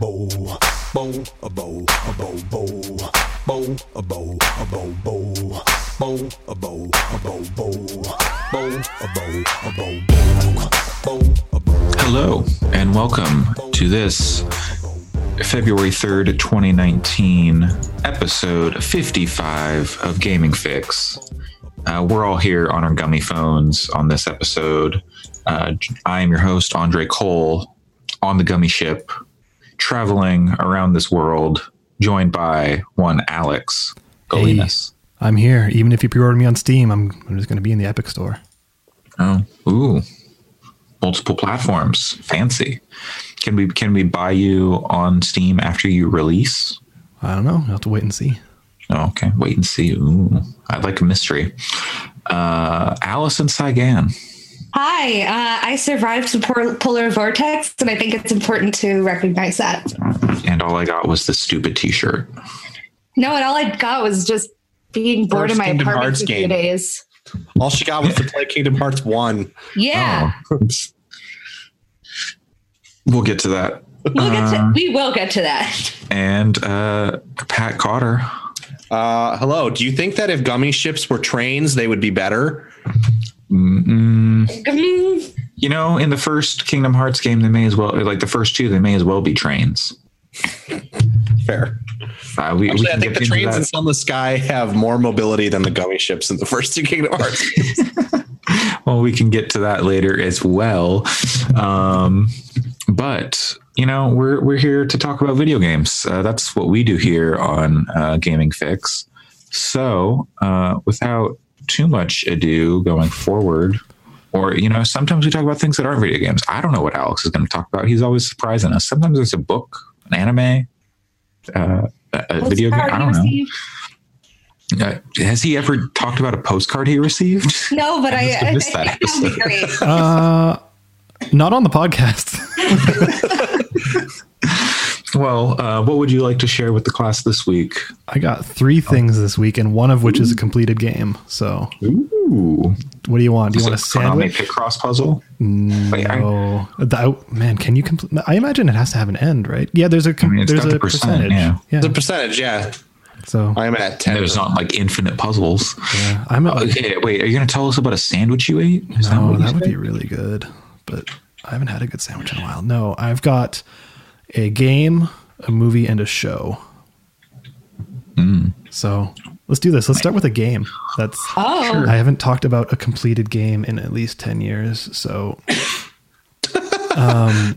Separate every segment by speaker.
Speaker 1: bow, bow, a bow, a bow, bow, bow, a bow, a bow, bow, bow, a bow, a bow, bow, bow, a bow, a bow, bow.
Speaker 2: Hello, and welcome to this February 3rd, 2019 episode 55 of Gaming Fyx. Uh, we're all here on our gummy phones on this episode. Uh, I am your host, Andre Cole, on the gummy ship, traveling around this world, joined by one Alex Golinas.
Speaker 3: I'm here. Even if you pre-order me on Steam, I'm, I'm just going to be in the Epic Store.
Speaker 2: Oh, ooh, multiple platforms, fancy. Can we can we buy you on Steam after you release?
Speaker 3: I don't know. I'll have to wait and see.
Speaker 2: Oh, okay, wait and see. Ooh, I like a mystery. Uh, Allison Saigan.
Speaker 4: Hi, uh, I survived the polar vortex, and I think it's important to recognize that.
Speaker 2: And all I got was the stupid T-shirt.
Speaker 4: No, and all I got was just being bored
Speaker 5: First
Speaker 4: in my
Speaker 5: Kingdom
Speaker 4: apartment for a few days.
Speaker 5: All she got was to play Kingdom Hearts 1.
Speaker 4: Yeah,
Speaker 2: Oh. We'll get to that.
Speaker 4: we'll get to
Speaker 2: Uh,
Speaker 4: we will get to that.
Speaker 2: And uh, Pat Cotter.
Speaker 5: Uh, hello. Do you think that if gummy ships were trains, they would be better?
Speaker 2: Mm,
Speaker 4: Mm,
Speaker 2: you know, in the first Kingdom Hearts game, they may as well, like the first two, they may as well be trains.
Speaker 5: Fair.
Speaker 2: Uh, we, we
Speaker 5: Actually, I think the trains
Speaker 2: that.
Speaker 5: in Sunless Sky have more mobility than the gummy ships in the first two Kingdom Hearts.
Speaker 2: well, we can get to that later as well. Um, but you know, we're we're here to talk about video games. Uh, that's what we do here on uh, Gaming Fyx. So, uh, without too much ado, going forward, or you know, sometimes we talk about things that aren't video games. I don't know what Alex is going to talk about. He's always surprising us. Sometimes it's a book, an anime, uh, a, a video game. I don't know. Uh, has he ever talked about a postcard he received?
Speaker 4: No, but I,
Speaker 2: must have
Speaker 4: I,
Speaker 2: missed that
Speaker 4: think that be great.
Speaker 3: Uh, not on the podcast.
Speaker 2: Well, uh, what would you like to share with the class this week?
Speaker 3: I got three things this week, and one of which is a completed game. So,
Speaker 2: Ooh,
Speaker 3: what do you want? Do you want a
Speaker 2: Is it Konami
Speaker 3: sandwich?
Speaker 2: Picross puzzle?
Speaker 3: No. The- oh, man, can you complete? I imagine it has to have an end, right? Yeah, there's a com-
Speaker 2: mean, it's
Speaker 3: a
Speaker 2: the percent,
Speaker 3: percentage.
Speaker 2: yeah.
Speaker 3: yeah.
Speaker 5: the percentage, yeah.
Speaker 3: So
Speaker 5: I'm at 10.
Speaker 2: There's not like infinite puzzles.
Speaker 3: yeah, I'm at like,
Speaker 2: Okay, wait, are you going to tell us about a sandwich you ate? Is that
Speaker 3: oh,
Speaker 2: what you
Speaker 3: that would be really good. But I haven't had a good sandwich in a while. No, I've got a game, a movie, and a show.
Speaker 2: Mm.
Speaker 3: So let's do this. Let's start with a game. That's
Speaker 4: Oh,
Speaker 3: I haven't talked about a completed game in at least ten years. So um,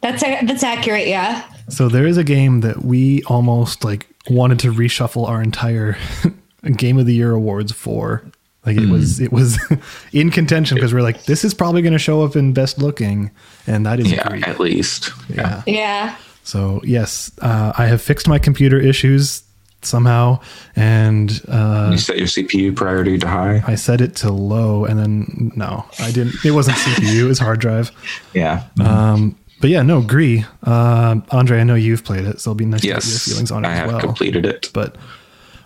Speaker 4: that's that's accurate. Yeah.
Speaker 3: so there is a game that we almost like wanted to reshuffle our entire game of the year awards for. Like it was it was in contention because we're like this is probably going to show up in best looking, and that is
Speaker 2: Yeah,
Speaker 3: Gris.
Speaker 2: at least.
Speaker 3: Yeah.
Speaker 4: Yeah.
Speaker 3: So yes, uh, I have fixed my computer issues somehow, and uh,
Speaker 2: You set your CPU priority to high?
Speaker 3: I set it to low, and then no, I didn't. It wasn't CPU; it was hard drive.
Speaker 2: Yeah.
Speaker 3: Um, but yeah, no, Gris. Uh, Andre, I know you've played it, so it'll be nice
Speaker 2: yes.
Speaker 3: to get your feelings on it
Speaker 2: I
Speaker 3: as
Speaker 2: have
Speaker 3: well.
Speaker 2: completed it.
Speaker 3: But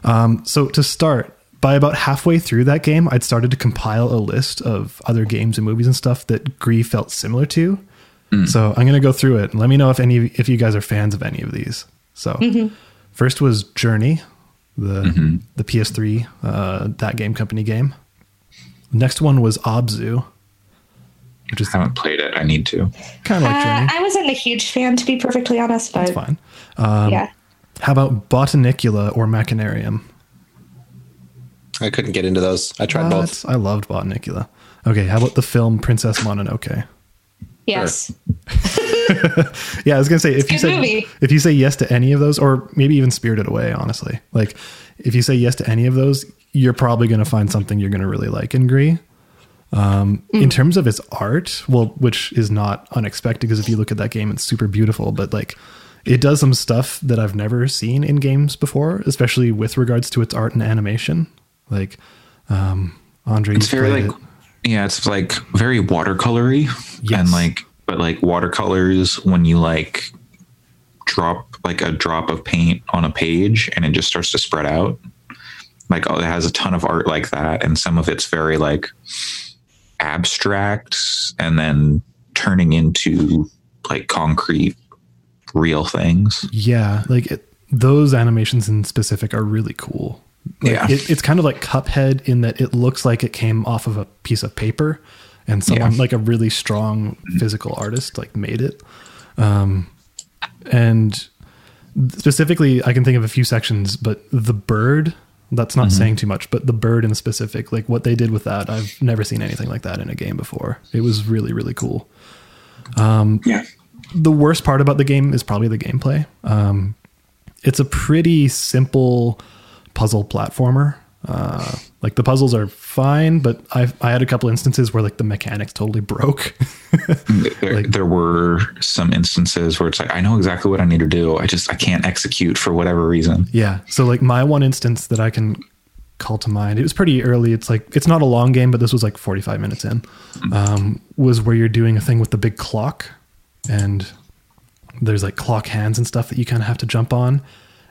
Speaker 3: um, so to start, by about halfway through that game, I'd started to compile a list of other games and movies and stuff that Gris felt similar to. So I'm gonna go through it and let me know if any if you guys are fans of any of these. So first was Journey, the the PS3 uh, that game company game. Next one was Abzu, which is
Speaker 2: I haven't played it. I need to.
Speaker 3: kind of like
Speaker 4: Uh, I wasn't a huge fan, to be perfectly honest. But
Speaker 3: That's fine. Um,
Speaker 4: yeah.
Speaker 3: How about Botanicula or Machinarium?
Speaker 5: I couldn't get into those. I tried both.
Speaker 3: I loved Botanicula. Okay, how about the film Princess Mononoke?
Speaker 4: Yes.
Speaker 3: Yeah, I was gonna say if
Speaker 4: a
Speaker 3: you say
Speaker 4: movie.
Speaker 3: if you say yes to any of those, or maybe even Spirited Away, honestly, like if you say yes to any of those, you're probably gonna find something you're gonna really like and Gris. Um, In terms of its art, well, which is not unexpected because if you look at that game, it's super beautiful, but like it does some stuff that I've never seen in games before, especially with regards to its art and animation. Like, um, Andre,
Speaker 2: It's very like yeah, it's like very watercolory
Speaker 3: Yes.
Speaker 2: and like but like watercolors when you like drop like a drop of paint on a page and it just starts to spread out. Like oh, it has a ton of art like that and some of it's very like abstract and then turning into like concrete real things.
Speaker 3: Yeah, like it, those animations in specific are really cool. Like,
Speaker 2: Yeah.
Speaker 3: it, it's kind of like Cuphead in that it looks like it came off of a piece of paper, and someone
Speaker 2: Yeah.
Speaker 3: like a really strong physical artist like made it. Um, and specifically, I can think of a few sections, but the bird. That's not saying too much, but the bird in specific, like what they did with that, I've never seen anything like that in a game before. It was really, really cool
Speaker 2: Yeah.
Speaker 3: the worst part about the game is probably the gameplay. Um, it's a pretty simple puzzle platformer. Uh, like the puzzles are fine, but I I had a couple instances where like the mechanics totally broke.
Speaker 2: There,
Speaker 3: Like-
Speaker 2: there were some instances where it's like I know exactly what I need to do. I just I can't execute for whatever reason.
Speaker 3: yeah. So like my one instance that I can call to mind, it was pretty early. It's like it's not a long game, but this was like 45 minutes in. Um, was where you're doing a thing with the big clock, and there's like clock hands and stuff that you kind of have to jump on.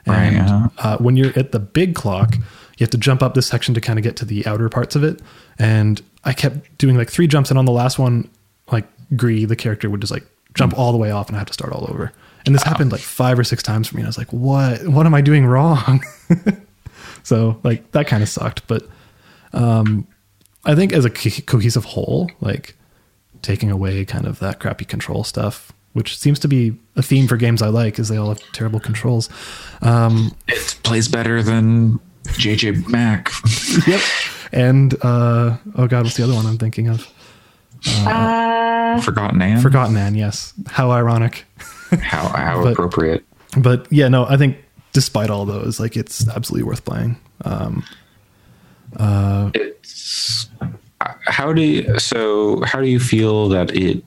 Speaker 2: Right,
Speaker 3: And
Speaker 2: yeah.
Speaker 3: uh, when you're at the big clock, you have to jump up this section to kind of get to the outer parts of it. And I kept doing like three jumps, and on the last one, like Gris, the character would just like jump all the way off, and I had to start all over. And this happened like five or six times for me. And I was like, "What? What am I doing wrong?" so like that kind of sucked. But um, I think as a co- cohesive whole, like taking away kind of that crappy control stuff, which seems to be a theme for games I like, is they all have terrible controls. Um,
Speaker 2: It plays better than JJ Mac.
Speaker 3: yep. And uh, oh god, what's the other one I'm thinking of?
Speaker 4: Uh,
Speaker 2: Forgotten Anne.
Speaker 3: Forgotten Man. Yes. How ironic.
Speaker 2: How how
Speaker 3: But-
Speaker 2: appropriate.
Speaker 3: But yeah, no, I think despite all those, like it's absolutely worth playing. Um,
Speaker 2: It's how do you, so how do you feel that it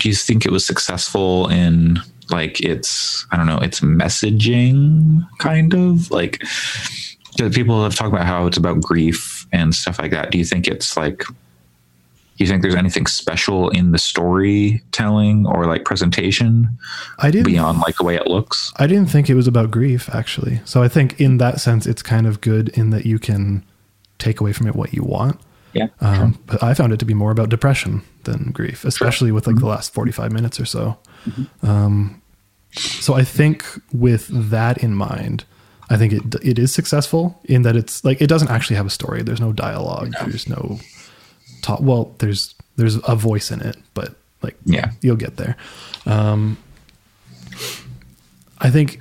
Speaker 2: do you think it was successful in like its I don't know its messaging kind of like people have talked about how it's about grief and stuff like that. Do you think it's like do you think there's anything special in the storytelling or like presentation
Speaker 3: I didn't.
Speaker 2: beyond like the way it looks?
Speaker 3: I didn't think it was about grief actually. So I think in that sense, it's kind of good in that you can take away from it what you want.
Speaker 2: Yeah.
Speaker 3: Um, But I found it to be more about depression than grief, especially with like the last 45 minutes or so. Um, so I think with that in mind, I think it it is successful in that it's like it doesn't actually have a story. There's no dialogue. There's no talk. Well, there's there's a voice in it, but like
Speaker 2: Yeah.
Speaker 3: you'll get there. Um, I think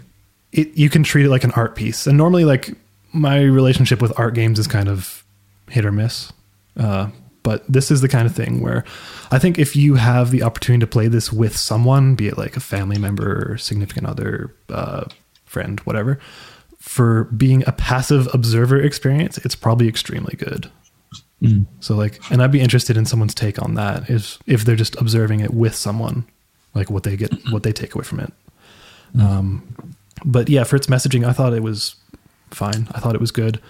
Speaker 3: it you can treat it like an art piece, and normally like my relationship with art games is kind of hit or miss. Uh, but this is the kind of thing where I think if you have the opportunity to play this with someone, be it like a family member or significant other, uh, friend, whatever, for being a passive observer experience, it's probably extremely good. So like, and I'd be interested in someone's take on that is if they're just observing it with someone, like what they get, what they take away from it. Um, but yeah, for its messaging, I thought it was fine. I thought it was good.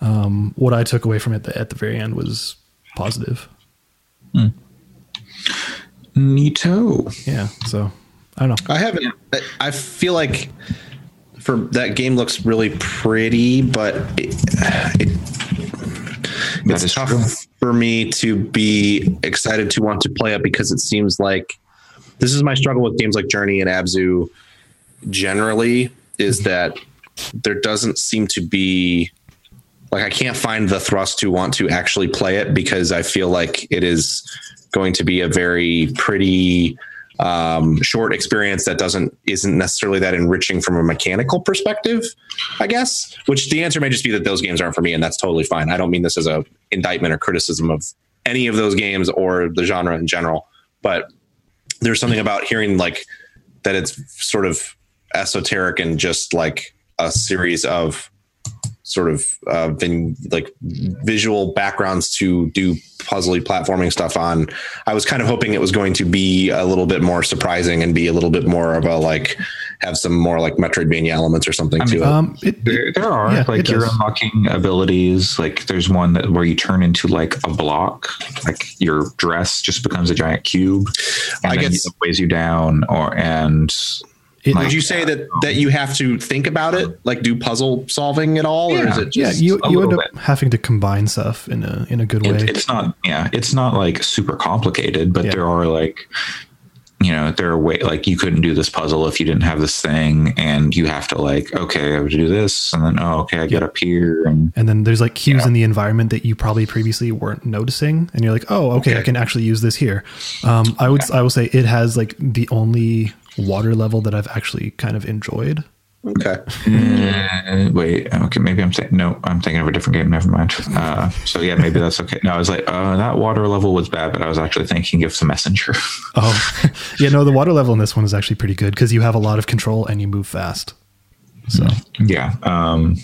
Speaker 3: Um, what I took away from it at the very end was positive.
Speaker 2: Neato.
Speaker 3: Yeah. So I don't know.
Speaker 5: I haven't. I- I feel like for that game looks really pretty, but it, it it's tough
Speaker 2: true.
Speaker 5: for me to be excited to want to play it because it seems like this is my struggle with games like Journey and Abzu. Generally, is that there doesn't seem to be like I can't find the thrust to want to actually play it because I feel like it is going to be a very pretty um, short experience that doesn't isn't necessarily that enriching from a mechanical perspective. I guess, which the answer may just be that those games aren't for me, and that's totally fine. I don't mean this as a indictment or criticism of any of those games or the genre in general, but there's something about hearing like that it's sort of esoteric and just like a series of sort of uh, vin- like visual backgrounds to do puzzly platforming stuff on. I was kind of hoping it was going to be a little bit more surprising and be a little bit more of a like have some more like Metroidvania elements or something to it.
Speaker 3: Um, it,
Speaker 2: There, there are
Speaker 3: Yeah,
Speaker 2: like
Speaker 3: it
Speaker 2: you're
Speaker 3: does.
Speaker 2: unlocking abilities. Like there's one that where you turn into like a block, like your dress just becomes a giant cube, and
Speaker 5: I guess-
Speaker 2: it weighs you down. Or and
Speaker 3: it,
Speaker 5: Would you say that that you have to think about it, like do puzzle solving at all, or is
Speaker 2: Yeah.
Speaker 5: it
Speaker 3: yeah,
Speaker 5: just
Speaker 3: you you end
Speaker 2: little
Speaker 3: up having to combine stuff in a in a good way.
Speaker 2: it, it's not yeah, it's not like super complicated, but
Speaker 3: Yeah.
Speaker 2: there are like you know, there are way like you couldn't do this puzzle if you didn't have this thing, and you have to like, okay, I have to do this, and then oh, okay, I get up here, and
Speaker 3: And then there's like cues
Speaker 2: Yeah.
Speaker 3: in the environment that you probably previously weren't noticing, and you're like, oh, okay,
Speaker 2: Okay.
Speaker 3: I can actually use this here. Um, I would I will say it has like the only water level that I've actually kind of enjoyed.
Speaker 5: Okay.
Speaker 2: Uh, wait, okay, maybe I'm saying no. I'm thinking of a different game. Never mind. Uh, so yeah, maybe that's okay. No, I was like, uh, that water level was bad, but I was actually thinking of the messenger.
Speaker 3: Oh, yeah, no, the water level in this one is actually pretty good because you have a lot of control and you move fast. So,
Speaker 2: yeah. Um,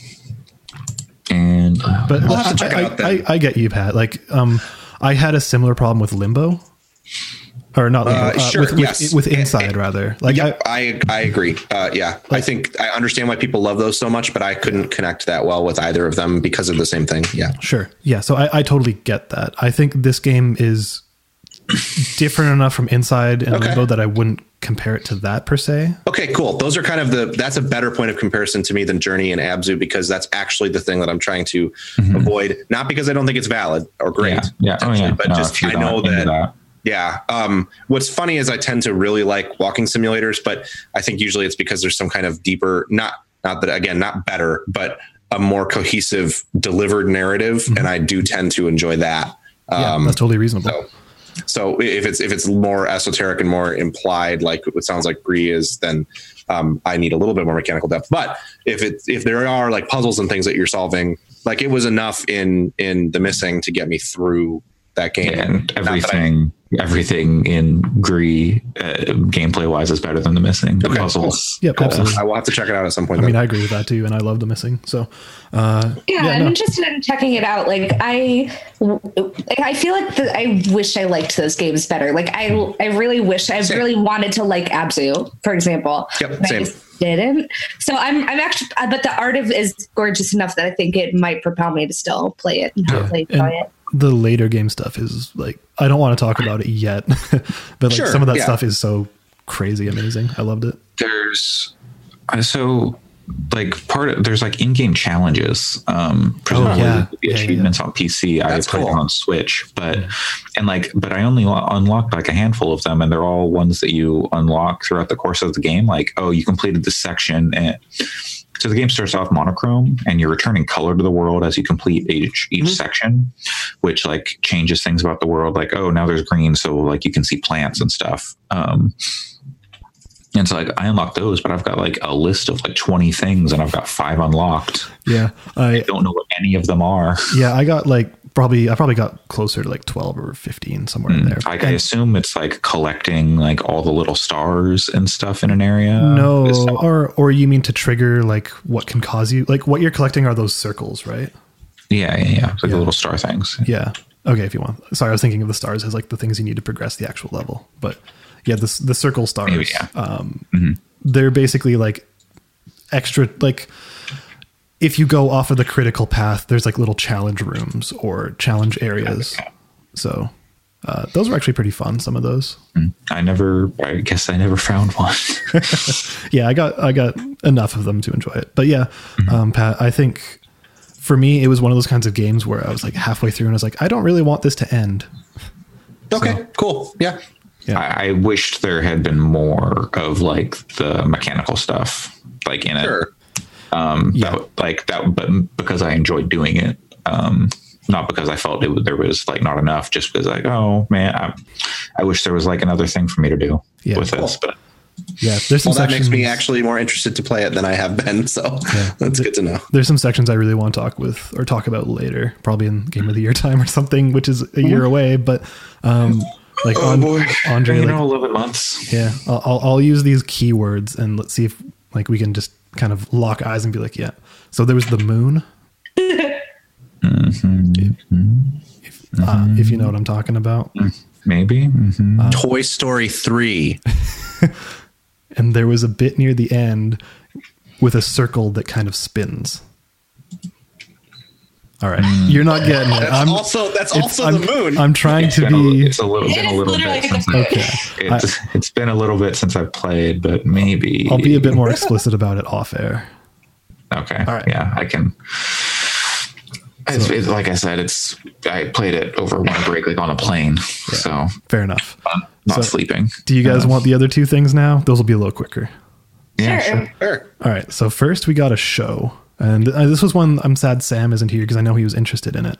Speaker 2: and
Speaker 3: but
Speaker 5: I'll have to
Speaker 3: I,
Speaker 5: check it out
Speaker 3: I, I. I get you, Pat. Like, um, I had a similar problem with Limbo, or not Limbo,
Speaker 5: Uh,
Speaker 3: uh,
Speaker 5: sure,
Speaker 3: with, with,
Speaker 5: yes.
Speaker 3: with
Speaker 5: Eh,
Speaker 3: Inside rather. Like,
Speaker 5: Yep,
Speaker 3: I,
Speaker 5: I I agree. Uh, yeah, I think I understand why people love those so much, but I couldn't connect that well with either of them because of the same thing. Yeah.
Speaker 3: Sure. Yeah. So I, I totally get that. I think this game is different enough from Inside and
Speaker 5: Okay.
Speaker 3: Limbo that I wouldn't compare it to that per se.
Speaker 5: Okay, cool. Those are kind of the that's a better point of comparison to me than Journey and Abzu because that's actually the thing that I'm trying to avoid. Not because I don't think it's valid or great,
Speaker 2: Mm-hmm. yeah, yeah, oh yeah.
Speaker 5: but
Speaker 2: No,
Speaker 5: just
Speaker 2: if
Speaker 5: I know
Speaker 2: not into
Speaker 5: that, Yeah. Um, what's funny is I tend to really like walking simulators, but I think usually it's because there's some kind of deeper, not not that again, not better, but a more cohesive delivered narrative, and I do tend to enjoy that.
Speaker 3: Mm-hmm. Yeah,
Speaker 5: Um,
Speaker 3: that's totally reasonable.
Speaker 5: so, so if it's if it's more esoteric and more implied, like it sounds like Gris is, then um, I need a little bit more mechanical depth. But if it if there are like puzzles and things that you're solving, like it was enough in in the missing to get me through that game.
Speaker 2: and
Speaker 5: Not that I-
Speaker 2: everything everything in Gris uh, gameplay wise is better than the missing
Speaker 5: Okay,
Speaker 2: puzzles.
Speaker 3: Yep,
Speaker 2: Uh,
Speaker 3: absolutely.
Speaker 5: I will have to check it out at some point.
Speaker 3: I mean. I agree with that too, and I love the missing. So, uh,
Speaker 4: Yeah,
Speaker 3: Yeah,
Speaker 4: I'm
Speaker 3: no.
Speaker 4: interested in checking it out. Like I, I feel like the, I wish I liked those games better. Like I, I really wish I
Speaker 5: Same.
Speaker 4: really wanted to like Abzu, for example.
Speaker 5: Yep,
Speaker 4: and I
Speaker 5: same.
Speaker 4: didn't. So I'm, I'm actually, uh, but the art of is gorgeous enough that I think it might propel me to still play it and hopefully enjoy
Speaker 3: and
Speaker 4: it.
Speaker 3: The later game stuff is like I don't want to talk about it yet, but like
Speaker 5: Sure,
Speaker 3: some of that
Speaker 5: yeah.
Speaker 3: stuff is so crazy amazing. I loved it.
Speaker 2: there's uh, so like part of there's like in-game challenges um presumably
Speaker 3: Oh, yeah.
Speaker 2: with the
Speaker 3: Yeah, yeah,
Speaker 2: achievements on pc i
Speaker 5: That's
Speaker 2: played
Speaker 5: cool.
Speaker 2: them on switch but and like but i only lo- unlocked like a handful of them and they're all ones that you unlock throughout the course of the game like oh you completed this section and so the game starts off monochrome and you're returning color to the world as you complete each each section which like changes things about the world like oh now there's green so like you can see plants and stuff um and so like I unlocked those, but I've got like a list of like 20 things and I've got five unlocked.
Speaker 3: Yeah, I
Speaker 2: I don't know what any of them are.
Speaker 3: yeah I got like probably I probably got closer to like twelve or fifteen somewhere in there.
Speaker 2: Like I
Speaker 3: And
Speaker 2: assume it's like collecting like all the little stars and stuff in an area.
Speaker 3: no, or or you mean to trigger like what can cause you like what you're collecting are those circles, right?
Speaker 2: yeah, yeah, yeah. Like
Speaker 3: Yeah.
Speaker 2: the little star things.
Speaker 3: Yeah. Okay, if you want. Sorry, I was thinking of the stars as like the things you need to progress the actual level. But yeah, the the circle stars.
Speaker 2: Maybe, yeah.
Speaker 3: Um, they're basically like extra like if you go off of the critical path, there's like little challenge rooms or challenge areas. So uh, those were actually pretty fun. Some of those.
Speaker 2: I never, I guess I never found one.
Speaker 3: yeah, I got I got enough of them to enjoy it. But yeah,
Speaker 2: Mm-hmm.
Speaker 3: um, Pat, I think for me it was one of those kinds of games where I was like halfway through and I was like, I don't really want this to end.
Speaker 5: Okay, cool. Yeah.
Speaker 3: Yeah.
Speaker 2: I, I wished there had been more of like the mechanical stuff like in it.
Speaker 5: Sure.
Speaker 2: um
Speaker 3: Yeah.
Speaker 2: that, like that but because i enjoyed doing it um not because i felt it there was like not enough just because like oh man I, I wish there was like another thing for me to do
Speaker 3: Yeah.
Speaker 2: with this but
Speaker 3: Yeah, there's some
Speaker 5: Well, that
Speaker 3: sections.
Speaker 5: makes me actually more interested to play it than I have been. So that's good to know.
Speaker 3: there's some sections I really want to talk with or talk about later, probably in game of the year time or something, which is a year away. But um, like on, Andre,
Speaker 2: you
Speaker 3: like,
Speaker 2: know 11 months
Speaker 3: yeah, I'll, I'll I'll use these keywords and let's see if like we can just kind of lock eyes and be like, yeah. So there was the moon. If, uh, if you know what I'm talking about,
Speaker 2: maybe Mhm.
Speaker 5: Toy Story 3.
Speaker 3: and there was a bit near the end with a circle that kind of spins. All right, you're not getting it.
Speaker 5: That's
Speaker 3: I'm,
Speaker 5: also that's also
Speaker 3: I'm,
Speaker 5: the moon.
Speaker 3: I'm trying
Speaker 2: it's
Speaker 3: to
Speaker 2: been, a,
Speaker 3: be.
Speaker 2: it's a little
Speaker 4: it
Speaker 2: been a little bit since I,
Speaker 3: okay.
Speaker 2: it's, I, it's been a little bit since I've played but maybe
Speaker 3: I'll be a bit more explicit about it off air.
Speaker 2: okay
Speaker 3: All right.
Speaker 2: yeah i can It's, it's, like I said, it's I played it over one break, like on a plane. So
Speaker 3: Fair enough.
Speaker 2: I'm not
Speaker 3: So-
Speaker 2: sleeping.
Speaker 3: Do you guys
Speaker 2: Uh,
Speaker 3: want the other two things now? Those will be a little quicker.
Speaker 2: Yeah,
Speaker 4: sure.
Speaker 2: sure.
Speaker 5: Sure.
Speaker 3: All right. So first we got a show, and uh, this was one I'm sad Sam isn't here because I know he was interested in it.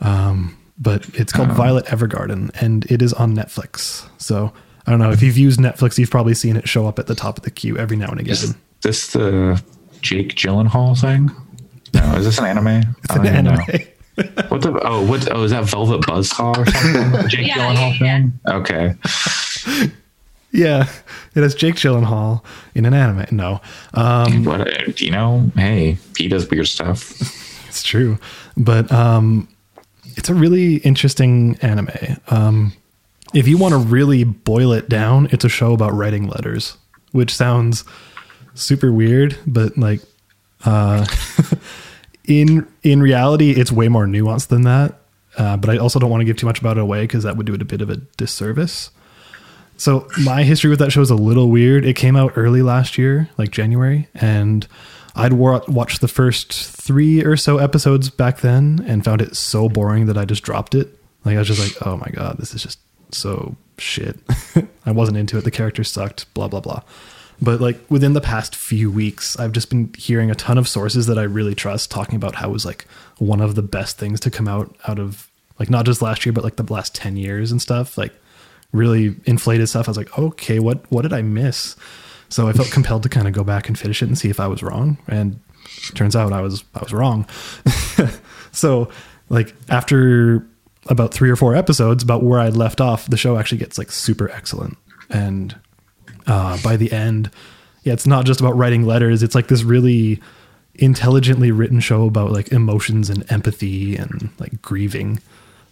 Speaker 3: Um, but it's called Violet Evergarden, and it is on Netflix. So I don't know if you've used Netflix, you've probably seen it show up at the top of the queue every now and again.
Speaker 2: Is this the Jake Gyllenhaal thing? No, is this an anime? I don't even know.
Speaker 3: Anime.
Speaker 2: What the? Oh, what? Oh, is that Velvet Buzzsaw or something? Jake
Speaker 4: Yeah,
Speaker 2: Gyllenhaal
Speaker 4: yeah,
Speaker 2: thing? Okay.
Speaker 3: Yeah, it has Jake Gyllenhaal in an anime. No, um,
Speaker 2: but uh, you know, hey, he does weird stuff.
Speaker 3: It's true, but um, it's a really interesting anime. Um, if you want to really boil it down, it's a show about writing letters, which sounds super weird, but like uh, in in reality, it's way more nuanced than that. Uh, but I also don't want to give too much about it away because that would do it a bit of a disservice. So my history with that show is a little weird. It came out early last year, like January, and I'd wa- watched the first three or so episodes back then and found it so boring that I just dropped it. Like I was just like, oh my god, this is just so shit. I wasn't into it. The characters sucked. Blah blah blah. But like within the past few weeks, I've just been hearing a ton of sources that I really trust talking about how it was like one of the best things to come out out of like not just last year, but like the last ten years and stuff. Like really inflated stuff. I was like, okay, what what did I miss? So I felt compelled to kind of go back and finish it and see if I was wrong. And turns out I was I was wrong. so like after about three or four episodes, about where I left off, the show actually gets like super excellent. And uh, by the end, yeah, it's not just about writing letters. It's like this really intelligently written show about like emotions and empathy and like grieving.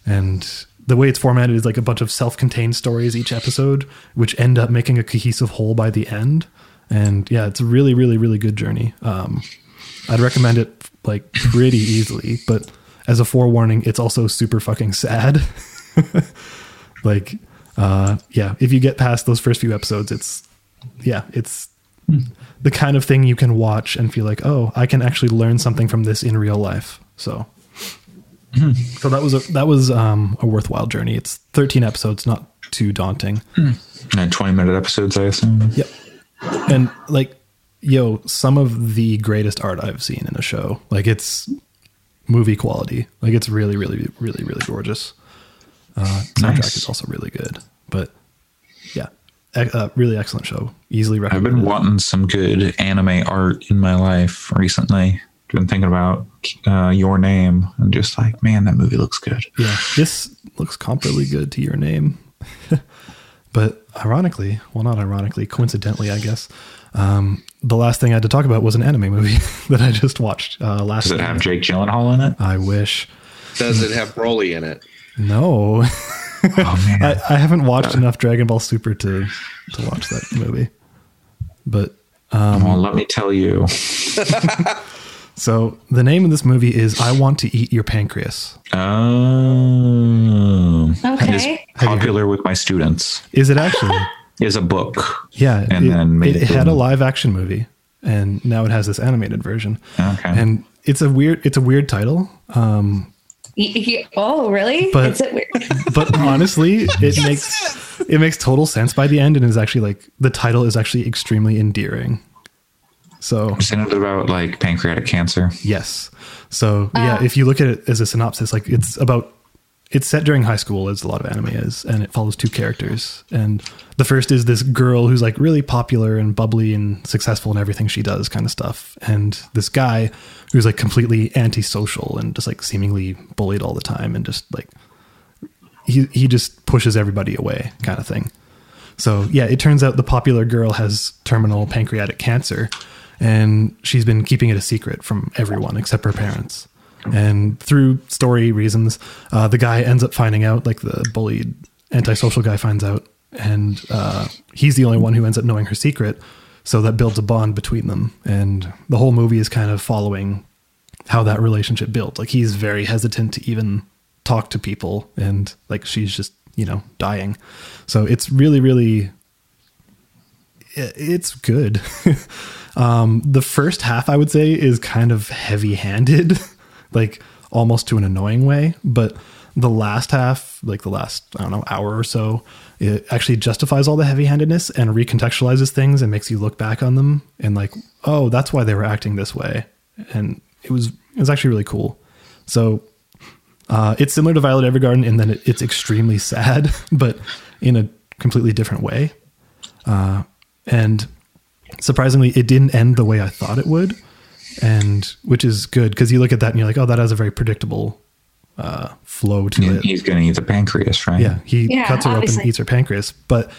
Speaker 3: And the way it's formatted is like a bunch of self-contained stories each episode, which end up making a cohesive whole by the end. And yeah, it's a really, really, really good journey. Um, I'd recommend it like pretty easily, but as a forewarning, it's also super fucking sad. like, uh, yeah, if you get past those first few episodes, it's yeah, it's the kind of thing you can watch and feel like, oh, I can actually learn something from this in real life. So, so that was a that was um, a worthwhile journey. It's 13 episodes, not too daunting.
Speaker 2: And 20 minute episodes, I assume.
Speaker 3: Yep. And like, yo, some of the greatest art I've seen in a show. Like it's movie quality. Like it's really, really, really, really gorgeous. Uh, soundtrack
Speaker 2: Nice.
Speaker 3: is also really good. But yeah, uh, really excellent show. Easily
Speaker 2: I've been wanting some good anime art in my life recently. Been thinking about uh, Your Name and just like, man, that movie looks good.
Speaker 3: Yeah, this looks comparably good to your name. but ironically, well, not ironically, coincidentally, I guess, um, the last thing I had to talk about was an anime movie that I just watched uh, last
Speaker 2: Does it
Speaker 3: year.
Speaker 2: have Jake Gyllenhaal in it?
Speaker 3: I wish.
Speaker 5: Does it have Broly in it?
Speaker 3: No,
Speaker 2: Oh man,
Speaker 3: I, I haven't watched enough Dragon Ball Super to to watch that movie. But
Speaker 2: well, let me tell you.
Speaker 3: So the name of this movie is "I Want to Eat Your Pancreas."
Speaker 2: Oh,
Speaker 4: Okay.
Speaker 2: It's popular with my students.
Speaker 3: Is it actually?
Speaker 2: Is a book.
Speaker 3: Yeah,
Speaker 2: And
Speaker 3: it,
Speaker 2: then made
Speaker 3: it
Speaker 2: it
Speaker 3: had a live action movie, and now it has this animated version.
Speaker 2: Okay.
Speaker 3: And it's a weird, it's a weird title. Um,
Speaker 4: Y- y- oh, really?
Speaker 3: But-
Speaker 4: Is it weird?
Speaker 3: but honestly, it makes it makes total sense by the end, and is actually like the title is actually extremely endearing. So
Speaker 2: Isn't it about like pancreatic cancer?
Speaker 3: yes, so yeah, uh. if you look at it as a synopsis, like it's about it's set during high school, as a lot of anime is, and it follows two characters. And the first is this girl who's like really popular and bubbly and successful in everything she does, kind of stuff. And this guy who's like completely antisocial and just like seemingly bullied all the time and just like he he just pushes everybody away, kind of thing. So yeah, it turns out the popular girl has terminal pancreatic cancer, and she's been keeping it a secret from everyone except her parents. And through story reasons, uh, the guy ends up finding out, like the bullied antisocial guy finds out, and uh, he's the only one who ends up knowing her secret. So that builds a bond between them, and the whole movie is kind of following how that relationship built. Like he's very hesitant to even talk to people, and like she's just you know dying. So it's really, really, it's good. um, the first half, I would say, is kind of heavy-handed. like almost to an annoying way. But the last half, like the last, I don't know, hour or so, it actually justifies all the heavy handedness and recontextualizes things and makes you look back on them and like, oh, that's why they were acting this way. And it was, it was actually really cool. So uh, it's similar to Violet Evergarden in that it, it's extremely sad, but in a completely different way. Uh, and surprisingly, it didn't end the way I thought it would, and which is good because you look at that and you're like, oh, that has a very predictable uh, flow to
Speaker 2: He-
Speaker 3: it.
Speaker 2: He's going to eat the pancreas, right?
Speaker 3: Yeah, he
Speaker 4: Yeah,
Speaker 3: cuts her up
Speaker 4: obviously.
Speaker 3: and eats her pancreas. But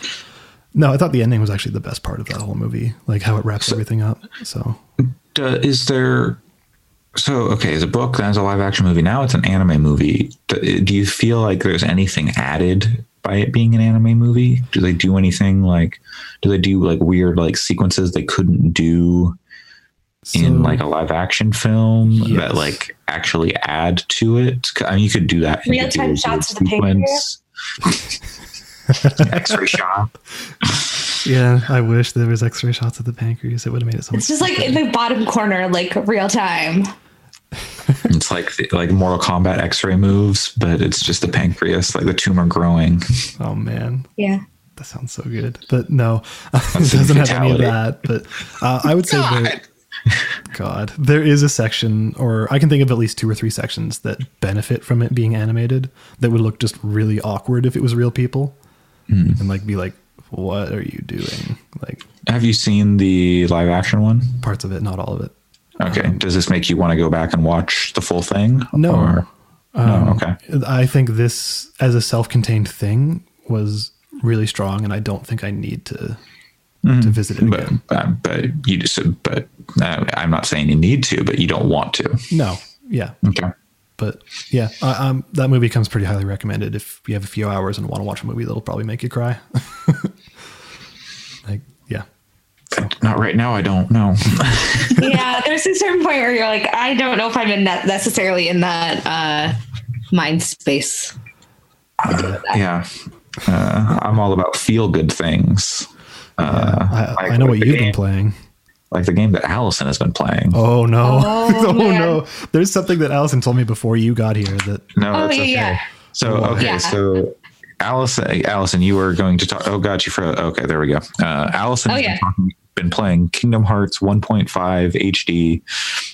Speaker 3: no, I thought the ending was actually the best part of that whole movie, like how it wraps everything up. So
Speaker 2: D- is there? So okay, it's a book, then it's a live action movie. Now it's an anime movie. Do you feel like there's anything added by it being an anime movie? Do they do anything like? Do they do like weird like sequences they couldn't do in like a live action film
Speaker 3: Yes.
Speaker 2: that like actually add to it? I mean, you could do that. You could do
Speaker 4: Real-time shots of the pancreas?
Speaker 2: X-ray shot.
Speaker 3: yeah, I wish there was X-ray shots of the pancreas. It would have made it so.
Speaker 4: It's just like in the bottom corner, like real time.
Speaker 2: It's like like Mortal Kombat X-ray moves, but it's just the pancreas, like the tumor growing.
Speaker 3: oh man,
Speaker 4: Yeah.
Speaker 3: that sounds so good. But no, it doesn't have any of that. But uh, I would say that God, there is a section, or I can think of at least two or three sections that benefit from it being animated that would look just really awkward if it was real people,
Speaker 2: Hmm.
Speaker 3: and like be like, "What are you doing?" Like
Speaker 2: Have you seen the live action one?
Speaker 3: parts of it, not all of it.
Speaker 2: Okay. Does this make you want to go back and watch the full thing?
Speaker 3: No.
Speaker 2: Or- no. Okay.
Speaker 3: I think this, as a self-contained thing, was really strong, and I don't think I need to to visit it
Speaker 2: Mm-hmm. But
Speaker 3: again.
Speaker 2: but, but you just but uh, I'm not saying you need to, but you don't want to.
Speaker 3: No, yeah,
Speaker 2: Okay.
Speaker 3: but yeah, uh, um, that movie comes pretty highly recommended if you have a few hours and want to watch a movie that'll probably make you cry. like, yeah,
Speaker 2: But not right now. I don't know.
Speaker 4: yeah, there's a certain point where you're like, I don't know if I'm in that necessarily in that uh mind space.
Speaker 2: yeah. Uh, I'm all about feel good things. Uh,
Speaker 3: I,
Speaker 2: like-
Speaker 3: I know what you've
Speaker 2: game-
Speaker 3: been playing.
Speaker 2: Like the game that Allison has been playing.
Speaker 3: Oh no!
Speaker 4: Oh,
Speaker 3: Oh, no! There's something that Allison told me before you got here that
Speaker 2: No,
Speaker 4: Oh,
Speaker 2: that's okay.
Speaker 4: yeah.
Speaker 2: So okay,
Speaker 4: Yeah.
Speaker 2: so Allison, Allison, you were going to talk. Oh, got you for. Okay, there we go. Uh, Allison
Speaker 4: Oh,
Speaker 2: has
Speaker 4: yeah.
Speaker 2: been, talking, been playing Kingdom Hearts 1.5 HD.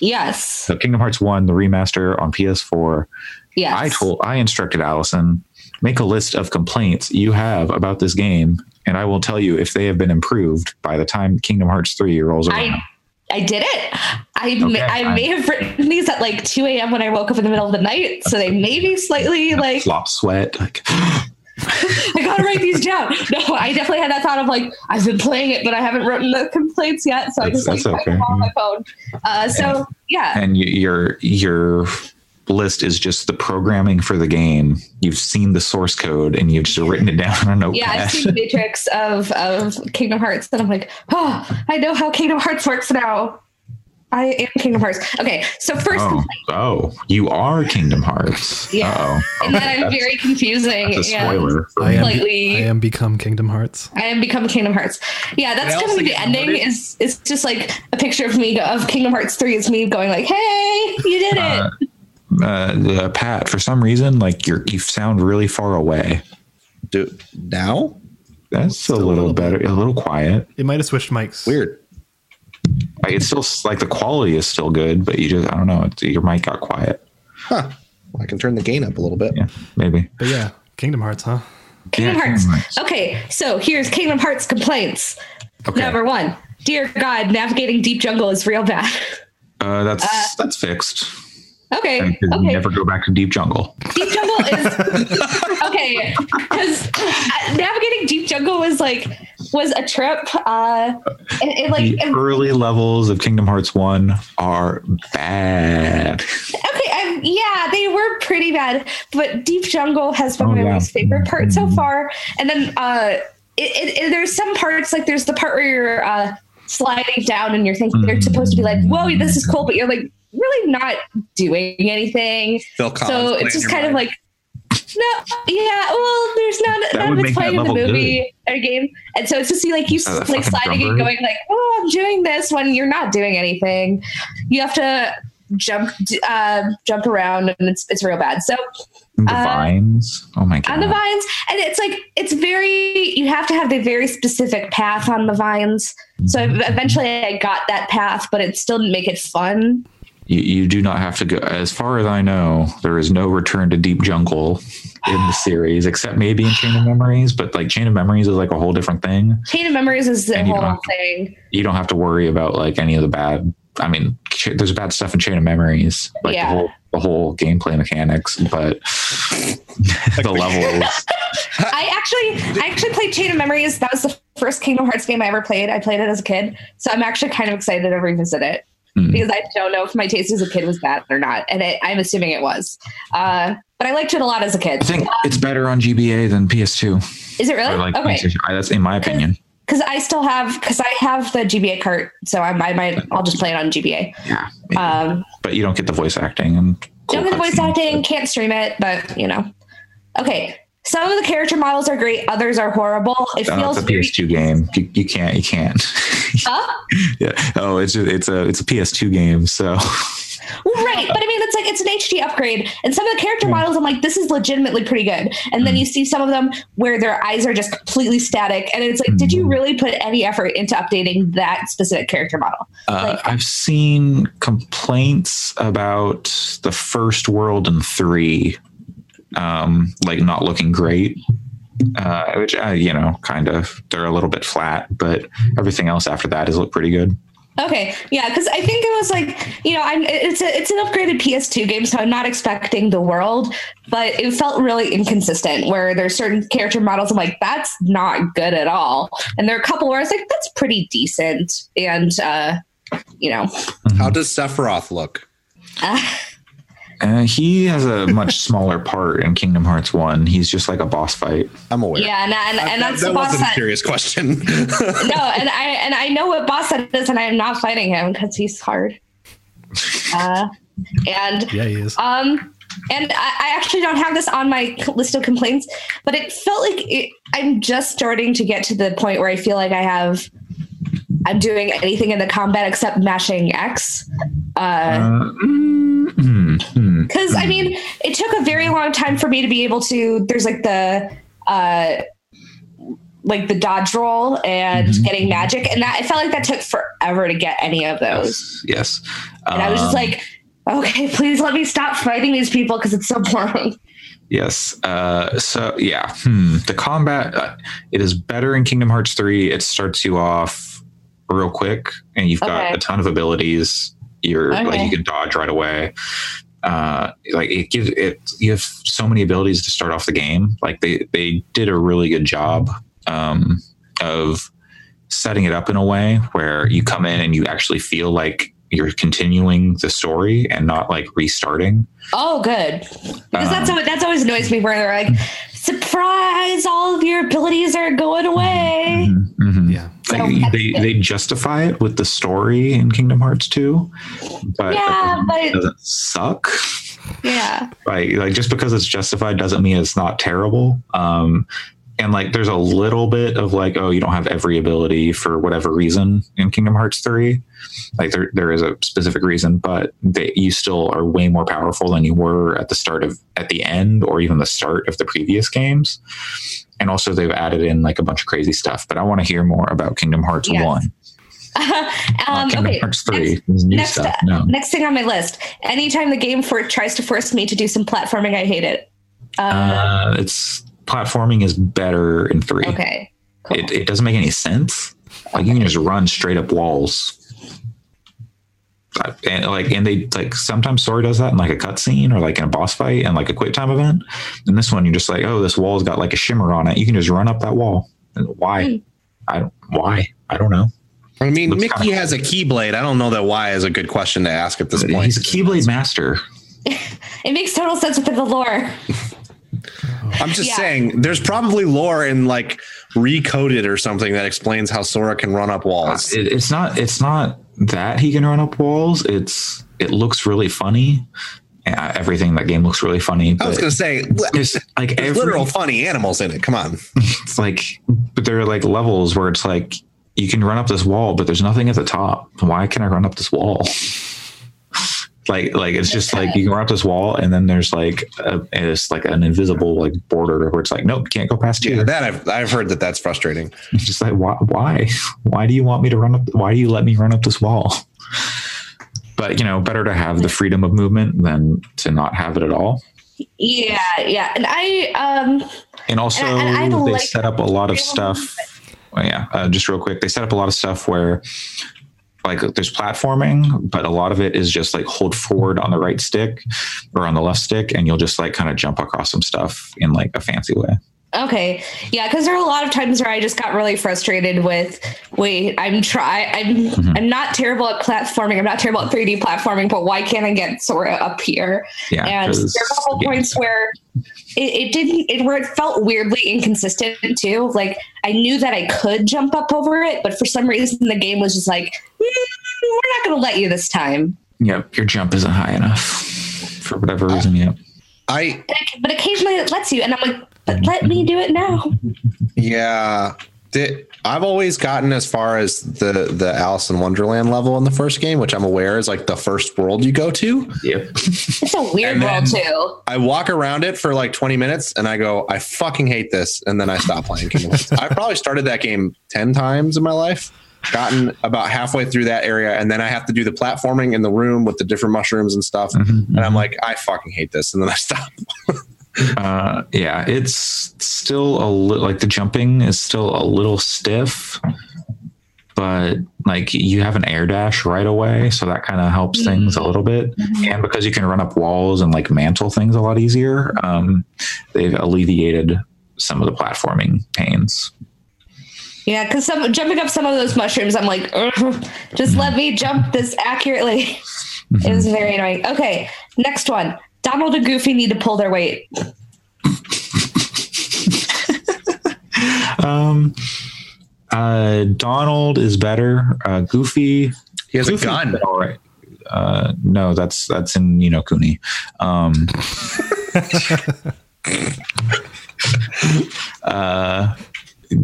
Speaker 4: Yes.
Speaker 2: So Kingdom Hearts 1, the remaster on PS4.
Speaker 4: Yes.
Speaker 2: I told, I instructed Allison make a list of complaints you have about this game, and I will tell you if they have been improved by the time Kingdom Hearts 3 rolls around.
Speaker 4: I I did it. I may,
Speaker 2: Okay,
Speaker 4: I may have written these at like 2 a.m. when I woke up in the middle of the night, so they may be slightly like
Speaker 2: Flop sweat. Like,
Speaker 4: I gotta write these down. No, I definitely had that thought of like I've been playing it, but I haven't written the complaints yet, so I just like
Speaker 2: that's okay.
Speaker 4: on my phone. Uh, so yeah,
Speaker 2: and your your list is just the programming for the game. You've seen the source code and you've just written it down on a notepad.
Speaker 4: yeah, I've seen the matrix of of Kingdom Hearts, and I'm like, oh, I know how Kingdom Hearts works now. I am Kingdom Hearts. Okay, so first,
Speaker 2: Oh, oh, you are Kingdom Hearts.
Speaker 4: Yeah.
Speaker 2: Uh-oh.
Speaker 4: and then I'm
Speaker 2: That's-
Speaker 4: very confusing.
Speaker 2: That's a
Speaker 4: and-
Speaker 2: spoiler.
Speaker 3: I am,
Speaker 4: Slightly-
Speaker 3: I am become Kingdom Hearts.
Speaker 4: I am become Kingdom Hearts. Yeah, that's
Speaker 5: They
Speaker 4: kind of the ending.
Speaker 5: promoted?
Speaker 4: Is it's just like a picture of me of Kingdom Hearts three. Is me going like, "Hey, you did it!"
Speaker 2: Uh, uh, Pat, for some reason, like you're you sound really far away.
Speaker 5: Do, now?
Speaker 2: That's a,
Speaker 3: a
Speaker 2: little,
Speaker 3: little
Speaker 2: better, a little quiet.
Speaker 3: It might have switched mics.
Speaker 5: Weird.
Speaker 2: Like it's still like the quality is still good, but you just I don't know. It's, your mic got quiet.
Speaker 5: Huh. I can turn the gain up a little bit.
Speaker 2: Yeah, maybe.
Speaker 3: But yeah, Kingdom Hearts, huh?
Speaker 4: Kingdom
Speaker 2: Yeah,
Speaker 4: Hearts.
Speaker 2: Kingdom Hearts.
Speaker 4: Okay, so here's Kingdom Hearts complaints.
Speaker 2: Okay.
Speaker 4: Number one, dear God, navigating deep jungle is real bad.
Speaker 2: Uh, that's that's fixed.
Speaker 4: okay,
Speaker 2: And you
Speaker 4: okay.
Speaker 2: never go back to deep jungle.
Speaker 4: Deep jungle is okay because navigating deep jungle was like was a trip. Uh, and, and like
Speaker 2: the
Speaker 4: and-
Speaker 2: early levels of Kingdom Hearts 1 are bad.
Speaker 4: Okay, um, yeah, they were pretty bad, but Deep Jungle has been
Speaker 2: Oh,
Speaker 4: my
Speaker 2: yeah.
Speaker 4: most favorite part so far. And then uh, it, it, it- there's some parts like there's the part where you're uh, sliding down and you're thinking you're supposed to be like, "Whoa, this is cool," but you're like really not doing anything.
Speaker 5: Phil
Speaker 4: so it's just
Speaker 5: your
Speaker 4: kind of like. No, yeah, well, there's not
Speaker 2: That
Speaker 4: none of it's playing in the movie or game, and so it's just see like you
Speaker 2: Oh,
Speaker 4: like sliding and going like, oh, I'm doing this when you're not doing anything. You have to jump uh, jump around, and it's it's real bad. So
Speaker 2: The
Speaker 4: Uh,
Speaker 2: vines. Oh my god.
Speaker 4: on the vines, and it's like it's very you have to have the very specific path on the vines. So eventually, I got that path, but it still didn't make it fun.
Speaker 2: You, you do not have to go. As far as I know, there is no return to deep jungle in the series, except maybe in Chain of Memories. But like Chain of Memories is like a whole different thing.
Speaker 4: Chain of Memories is the whole
Speaker 2: to-
Speaker 4: thing.
Speaker 2: You don't have to worry about like any of the bad. I mean, there's bad stuff in Chain of Memories, like
Speaker 4: Yeah.
Speaker 2: the whole the whole gameplay mechanics, but the levels.
Speaker 4: I actually, I actually played Chain of Memories. That was the first Kingdom Hearts game I ever played. I played it as a kid, so I'm actually kind of excited to revisit it
Speaker 2: Hmm.
Speaker 4: because I don't know if my taste as a kid was bad or not, and it, I'm assuming it was. Uh, but I liked it a lot as a kid.
Speaker 2: I think it's better on GBA than PS2.
Speaker 4: Is it really?
Speaker 2: Like
Speaker 4: okay.
Speaker 2: I- That's in my opinion.
Speaker 4: because I still have because I have the GBA cart, so I, I might I'll just play it on GBA.
Speaker 2: Yeah, maybe.
Speaker 4: Um,
Speaker 2: but you don't get the voice acting and cool
Speaker 4: don't get the voice acting, can't stream it, but you know. Okay, some of the character models are great, others are horrible. It
Speaker 2: Oh,
Speaker 4: feels
Speaker 2: it's a PS2 game. You, you can't. You can't.
Speaker 4: Huh?
Speaker 2: yeah. Oh, it's a, it's a it's a PS2 game. So
Speaker 4: Well, right, but I mean, it's like it's an HD upgrade, and some of the character models, I'm like, this is legitimately pretty good. And
Speaker 2: Mm.
Speaker 4: then you see some of them where their eyes are just completely static, and it's like, did you really put any effort into updating that specific character model?
Speaker 2: uh,
Speaker 4: Like-
Speaker 2: I've seen complaints about the first world and three, um, like not looking great. Uh, which uh, you know, kind of they're a little bit flat, but everything else after that has looked pretty good.
Speaker 4: Okay, yeah, because I think it was like, you know, I'm it's a it's an upgraded PS2 game, so I'm not expecting the world, but it felt really inconsistent. Where there's certain character models, I'm like, that's not good at all, and there are a couple where I was like, that's pretty decent, and uh, you know,
Speaker 5: How does Sephiroth look?
Speaker 2: Uh, he has a much smaller part in Kingdom Hearts One. He's just like a boss fight.
Speaker 5: I'm aware.
Speaker 4: yeah, and and, and
Speaker 5: that,
Speaker 4: that's
Speaker 5: that
Speaker 4: the boss
Speaker 5: wasn't a
Speaker 4: that,
Speaker 5: serious question.
Speaker 4: no, and I and I know what boss that is, and I am not fighting him because he's hard. Uh, and
Speaker 3: Yeah, he is.
Speaker 4: um, and I, I actually don't have this on my list of complaints, but it felt like it, I'm just starting to get to the point where I feel like I have. I'm doing anything in the combat except mashing X. Uh,
Speaker 2: Uh, mm.
Speaker 4: Because I mean, it took a very long time for me to be able to. There's like the, uh, like the dodge roll and
Speaker 2: Mhm.
Speaker 4: getting magic, and that I felt like that took forever to get any of those.
Speaker 2: Yes.
Speaker 4: And I was just
Speaker 2: Um,
Speaker 4: like, okay, please let me stop fighting these people because it's so boring.
Speaker 2: Yes. Uh, so yeah, hmm. the combat uh, it is better in Kingdom Hearts three. It starts you off real quick, and you've got
Speaker 4: Okay.
Speaker 2: a ton of abilities. You're like you can dodge right away. Uh, like it gives it. You have so many abilities to start off the game. Like they they did a really good job um, of setting it up in a way where you come in and you actually feel like you're continuing the story and not like restarting.
Speaker 4: Oh, good. Because that's
Speaker 2: Um,
Speaker 4: always, that's always annoys me where they're like, surprise, all of your abilities are going away.
Speaker 2: Mhm, mhm.
Speaker 3: Yeah.
Speaker 2: like
Speaker 4: So-
Speaker 2: they, they justify it with the story in Kingdom Hearts 2, but
Speaker 4: Yeah,
Speaker 2: that doesn't,
Speaker 4: but-
Speaker 2: doesn't suck.
Speaker 4: Yeah.
Speaker 2: Like, like just because it's justified doesn't mean it's not terrible. Um, and like there's a little bit of like, oh, you don't have every ability for whatever reason in Kingdom Hearts 3. Like there there is a specific reason, but they, you still are way more powerful than you were at the start of at the end or even the start of the previous games. And also they've added in like a bunch of crazy stuff. But I want to hear more about Kingdom Hearts
Speaker 4: Yes.
Speaker 2: 1.
Speaker 4: um,
Speaker 2: Not Kingdom
Speaker 4: okay.
Speaker 2: Hearts 3.
Speaker 4: next- next, uh,
Speaker 2: No.
Speaker 4: next thing on my list. Anytime the game for tries to force me to do some platforming, I hate it. Uh,
Speaker 2: Uh, it's platforming is better in 3.
Speaker 4: okay. Cool.
Speaker 2: It, it doesn't make any sense. Like you can just run straight up walls. Uh, And like, and they like sometimes story does that in like a cutscene or like in a boss fight and like a quick time event. And this one, you're just like, oh, this wall's got like a shimmer on it. You can just run up that wall. And why?
Speaker 4: Hmm.
Speaker 2: I don't. Why? I don't know.
Speaker 5: I mean,
Speaker 2: Looks
Speaker 5: Mickey
Speaker 2: kinda
Speaker 5: has a keyblade. I don't know that why is a good question to ask at this point.
Speaker 2: He's a Keyblade master.
Speaker 4: it makes total sense within the lore.
Speaker 5: I'm just
Speaker 4: Yeah.
Speaker 5: saying, there's probably lore in like recoded or something that explains how Sora can run up
Speaker 2: Uh,
Speaker 5: walls.
Speaker 2: it, it's not. It's not that he can run up walls. It's. It looks really funny. Uh, everything in that game looks really funny.
Speaker 5: I was going to say,
Speaker 2: There's like
Speaker 5: there's
Speaker 2: every,
Speaker 5: literal funny animals in it. Come on.
Speaker 2: it's like but there are like levels where it's like you can run up this wall but there's nothing at the top why can i run up this wall like like it's just like you can run up this wall and then there's like a, it's like an invisible like border where it's like nope can't go past
Speaker 5: Yeah,
Speaker 2: here.
Speaker 5: that I've I've heard that that's frustrating.
Speaker 2: it's just like why why? Why do you want me to run up why do you let me run up this wall? But you know better to have the freedom of movement than to not have it at all.
Speaker 4: Yeah, yeah. And I um
Speaker 2: and also
Speaker 4: And I- and I
Speaker 2: they
Speaker 4: like
Speaker 2: set up a lot of
Speaker 4: of
Speaker 2: stuff. well, yeah uh, just real quick they set up a lot of stuff where like there's platforming but a lot of it is just like hold forward on the right stick or on the left stick and you'll just like kind of jump across some stuff in like a fancy way
Speaker 4: Okay. Yeah, because there are a lot of times where I just got really frustrated with wait, I'm try I'm
Speaker 2: Mm-hmm.
Speaker 4: I'm not terrible at platforming. I'm not terrible at 3D platforming, but why can't I get Sora up here?
Speaker 2: yeah
Speaker 4: and there
Speaker 2: 'cause-
Speaker 4: are a couple
Speaker 2: yeah.
Speaker 4: points where it, it didn't it where it felt weirdly inconsistent too. Like I knew that I could jump up over it, but for some reason the game was just like, "Mm, we're not gonna let you this time.
Speaker 2: Yep, your jump isn't high enough for whatever reason. Yep.
Speaker 5: I
Speaker 4: But occasionally it lets you, and I'm like, but let me do it now.
Speaker 5: yeah. Did, I've always gotten as far as the the Alice in Wonderland level in the first game, which I'm aware is like the first world you go to.
Speaker 2: Yep.
Speaker 4: It's a weird world too.
Speaker 5: I walk around it for like 20 minutes and I go, I fucking hate this. And then I stop playing Kingdom Hearts. I probably started that game 10 times in my life, gotten about halfway through that area. And then I have to do the platforming in the room with the different mushrooms and stuff. Mm-hmm, and I'm mm-hmm. like, I fucking hate this. And then I stop.
Speaker 2: Uh, yeah, it's still a little like the jumping is still a little stiff, but like you have an air dash right away, so that kind of helps things a little bit. And because you can run up walls and like mantle things a lot easier, um, they've alleviated some of the platforming pains.
Speaker 4: Yeah, because some jumping up some of those mushrooms, I'm like, just let me jump this accurately. It was very annoying. Okay, next one. Donald and Goofy need to pull their weight.
Speaker 2: Um, uh, Donald is better. Uh, Goofy,
Speaker 5: He has a
Speaker 2: Goofy's
Speaker 5: gun.
Speaker 2: All right. Uh, no, that's that's in you know Cooney. Um, uh,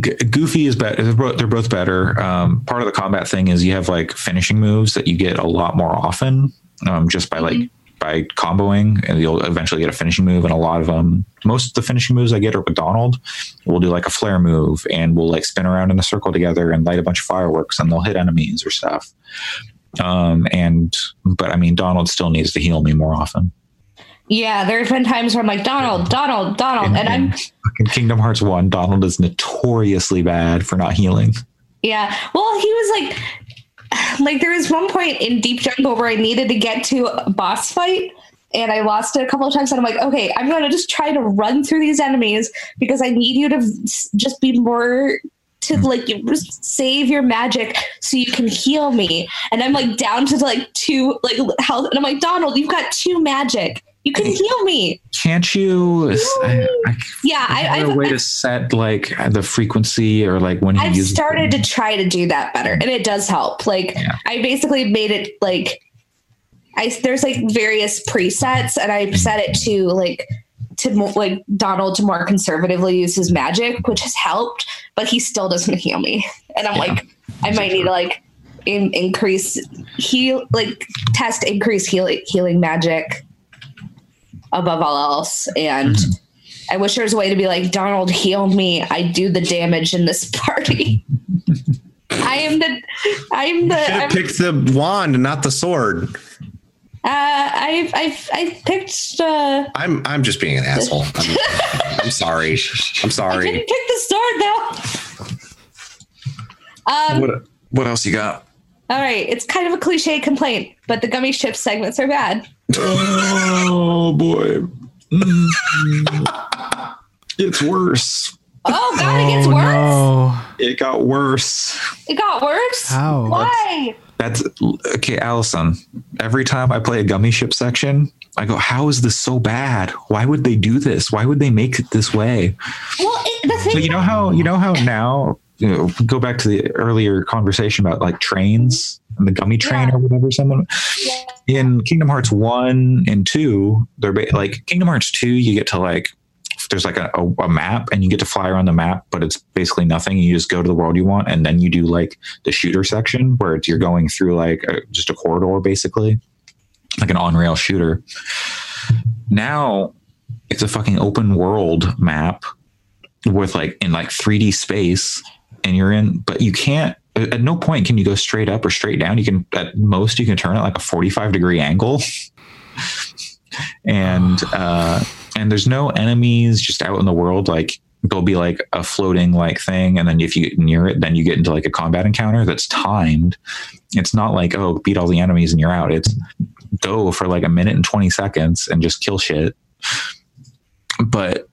Speaker 2: G- Goofy is better. They're both, they're both better. Um, part of the combat thing is you have like finishing moves that you get a lot more often, um, just by like by comboing, and you'll eventually get a finishing move. And a lot of them, most of the finishing moves I get are with Donald. We'll do like a flare move, and we'll like spin around in a circle together and light a bunch of fireworks, and they'll hit enemies or stuff. Um, and but I mean, Donald still needs to heal me more often.
Speaker 4: Yeah, there have been times where I'm like, Donald, Donald, Donald. And I'm,
Speaker 2: in Kingdom Hearts One, Donald is notoriously bad for not healing.
Speaker 4: yeah. Well, he was like, like there was one point in Deep Jungle where I needed to get to a boss fight. And I lost it a couple of times. And I'm like, okay, I'm going to just try to run through these enemies because I need you to just be more to hmm. like you just save your magic so you can heal me. And I'm like down to like two like health. And I'm like, Donald, you've got two magic. You can heal me.
Speaker 2: Can't you? I, I,
Speaker 4: Yeah, I,
Speaker 2: I,
Speaker 4: I've,
Speaker 2: a way to set like the frequency or like when he
Speaker 4: I've started to try to do that better, and it does help. Like
Speaker 2: Yeah.
Speaker 4: I basically made it like I there's like various presets, and I set it to like to mo- like Donald to more conservatively use his magic, which has helped, but he still doesn't heal me, and I'm
Speaker 2: Yeah.
Speaker 4: like I might need to like in, increase heal like test increase healing healing magic above all else and. I wish there was a way to be like, Donald, heal me. I do the damage in this party. I am the, I am the,
Speaker 5: Should have picked the wand and not the sword.
Speaker 4: uh, I've, I've, I picked, uh,
Speaker 5: I'm I'm just being an asshole. I'm, I'm sorry. I'm
Speaker 4: I
Speaker 5: sorry.
Speaker 4: didn't pick the sword though. Um,
Speaker 2: What What else you got?
Speaker 4: all right. It's kind of a cliche complaint, but the gummy ship segments are bad.
Speaker 2: Oh boy, Mm. it's worse.
Speaker 4: Oh God, it gets
Speaker 3: Oh,
Speaker 4: worse.
Speaker 3: no.
Speaker 2: It got worse.
Speaker 4: It got worse.
Speaker 3: How?
Speaker 4: Why?
Speaker 2: That's okay, Allison. Every time I play a gummy ship section, I go, "How is this so bad? Why would they do this? Why would they make it this way?"
Speaker 4: Well, it, the thing.
Speaker 2: So you know how you know how now you know go back to the earlier conversation about like trains and the gummy train
Speaker 4: Yeah.
Speaker 2: or whatever. Someone in Kingdom Hearts one and two, they're ba- like Kingdom Hearts two. You get to like there's like a, a, a map and you get to fly around the map, but it's basically nothing. You just go to the world you want, and then you do like the shooter section where it's, you're going through like a, just a corridor basically. like an on rail shooter. Now it's a fucking open world map with like in like 3D space, and you're in, but you can't. At no point can you go straight up or straight down. You can at most you can turn it like a 45 degree angle. and uh and there's no enemies just out in the world. Like there'll be like a floating like thing. And then if you get near it then you get into like a combat encounter that's timed. It's not like oh beat all the enemies and you're out. It's go for like a minute and 20 seconds and just kill shit. But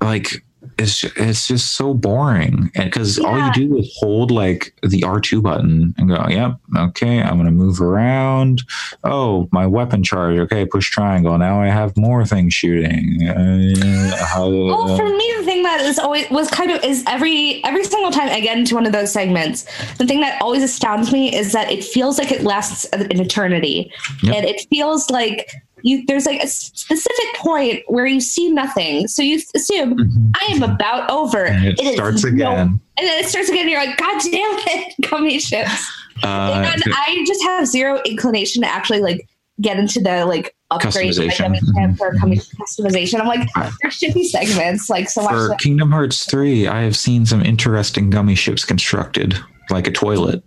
Speaker 2: like it's it's just so boring. And because all you do is hold like the r2 button and go yep okay i'm gonna move around. Oh my weapon charge. Okay push triangle. Now i have more things shooting. Uh, how,
Speaker 4: Well, for me, the thing that is always was kind of is every every single time I get into one of those segments, the thing that always astounds me is that it feels like it lasts an eternity,
Speaker 2: Yep.
Speaker 4: and it feels like you there's like a specific point where you see nothing, so you assume I am about over.
Speaker 2: Mm-hmm. and it,
Speaker 4: is
Speaker 2: starts
Speaker 4: no-
Speaker 2: again
Speaker 4: and then it starts again. And you're like, God damn it, gummy ships.
Speaker 2: uh,
Speaker 4: and I just have zero inclination to actually like get into the like upgrade
Speaker 2: Customization.
Speaker 4: or customization. I'm like, there should be segments like so much.
Speaker 2: for kingdom hearts 3 i have seen some interesting gummy ships constructed like a toilet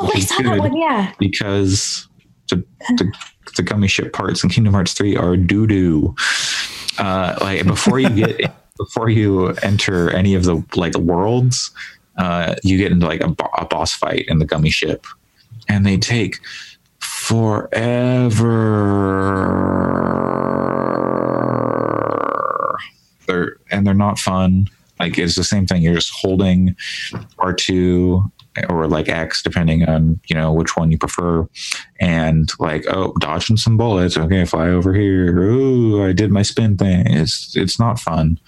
Speaker 4: Oh, I saw that one. Yeah.
Speaker 2: because the, the gummy ship parts in Kingdom Hearts 3 are doo doo. Uh, like before you get before you enter any of the like worlds, uh, you get into like a, bo- a boss fight in the gummy ship, and they take forever. They're and they're not fun. Like it's the same thing. You're just holding R two or like X, depending on you know which one you prefer, and like oh, dodging some bullets. Okay, fly over here. Ooh, I did my spin thing. It's it's not fun.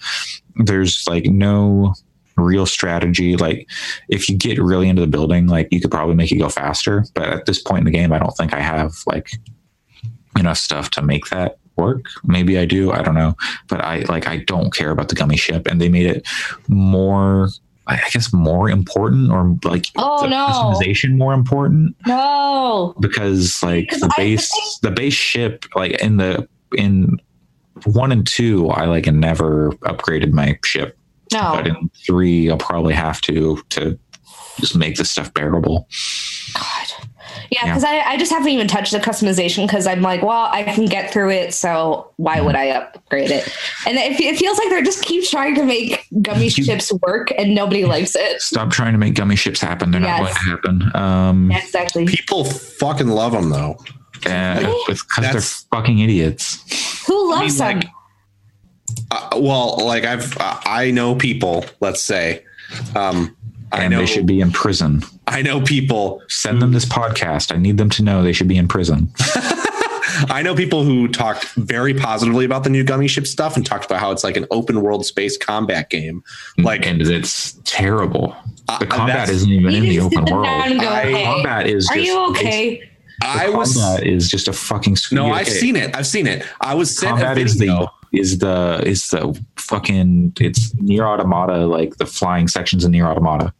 Speaker 2: There's like no real strategy. Like if you get really into the building, like you could probably make it go faster. But at this point in the game, I don't think I have like enough stuff to make that work. Maybe I do. I don't know. But I like I don't care about the gummy ship, and they made it more. I guess more important, or like
Speaker 4: Oh, no.
Speaker 2: customization more important
Speaker 4: No.
Speaker 2: because like
Speaker 4: Because
Speaker 2: the
Speaker 4: I
Speaker 2: base the base ship like in the in one and two I like never upgraded my ship
Speaker 4: No.
Speaker 2: but in three I'll probably have to to just make this stuff bearable
Speaker 4: God. Yeah, because I, I just haven't even touched the customization because I'm like, well, I can get through it, so why would I upgrade it? And it, it feels like they're just keep trying to make gummy
Speaker 2: You-
Speaker 4: ships work, and nobody likes it.
Speaker 2: stop trying to make gummy ships happen they're not going to happen um
Speaker 4: exactly.
Speaker 5: People fucking love them though.
Speaker 2: and
Speaker 4: Really?
Speaker 2: because they're fucking idiots
Speaker 4: Who loves
Speaker 5: I mean,
Speaker 4: them?
Speaker 5: like- Uh, well, like I've uh, I know people. Let's say, um, I
Speaker 2: and
Speaker 5: know
Speaker 2: they should be in prison
Speaker 5: I know people.
Speaker 2: send them this podcast I need them to know they should be in prison
Speaker 5: I know people who talked very positively about the new gummy ship stuff and talked about how it's like an open world space combat game. Like
Speaker 2: and it's terrible
Speaker 5: Uh,
Speaker 2: the combat
Speaker 5: that's-
Speaker 2: isn't even in the open world
Speaker 4: down go,
Speaker 5: I-
Speaker 2: combat is
Speaker 4: Are
Speaker 2: just
Speaker 4: you okay?
Speaker 5: I
Speaker 2: the
Speaker 5: was
Speaker 2: combat is just a fucking
Speaker 5: no, I've seen it. I've seen it. I was sent a
Speaker 2: combat is the
Speaker 5: video.
Speaker 2: Is the is the fucking it's Nier Automata like the flying sections in Nier Automata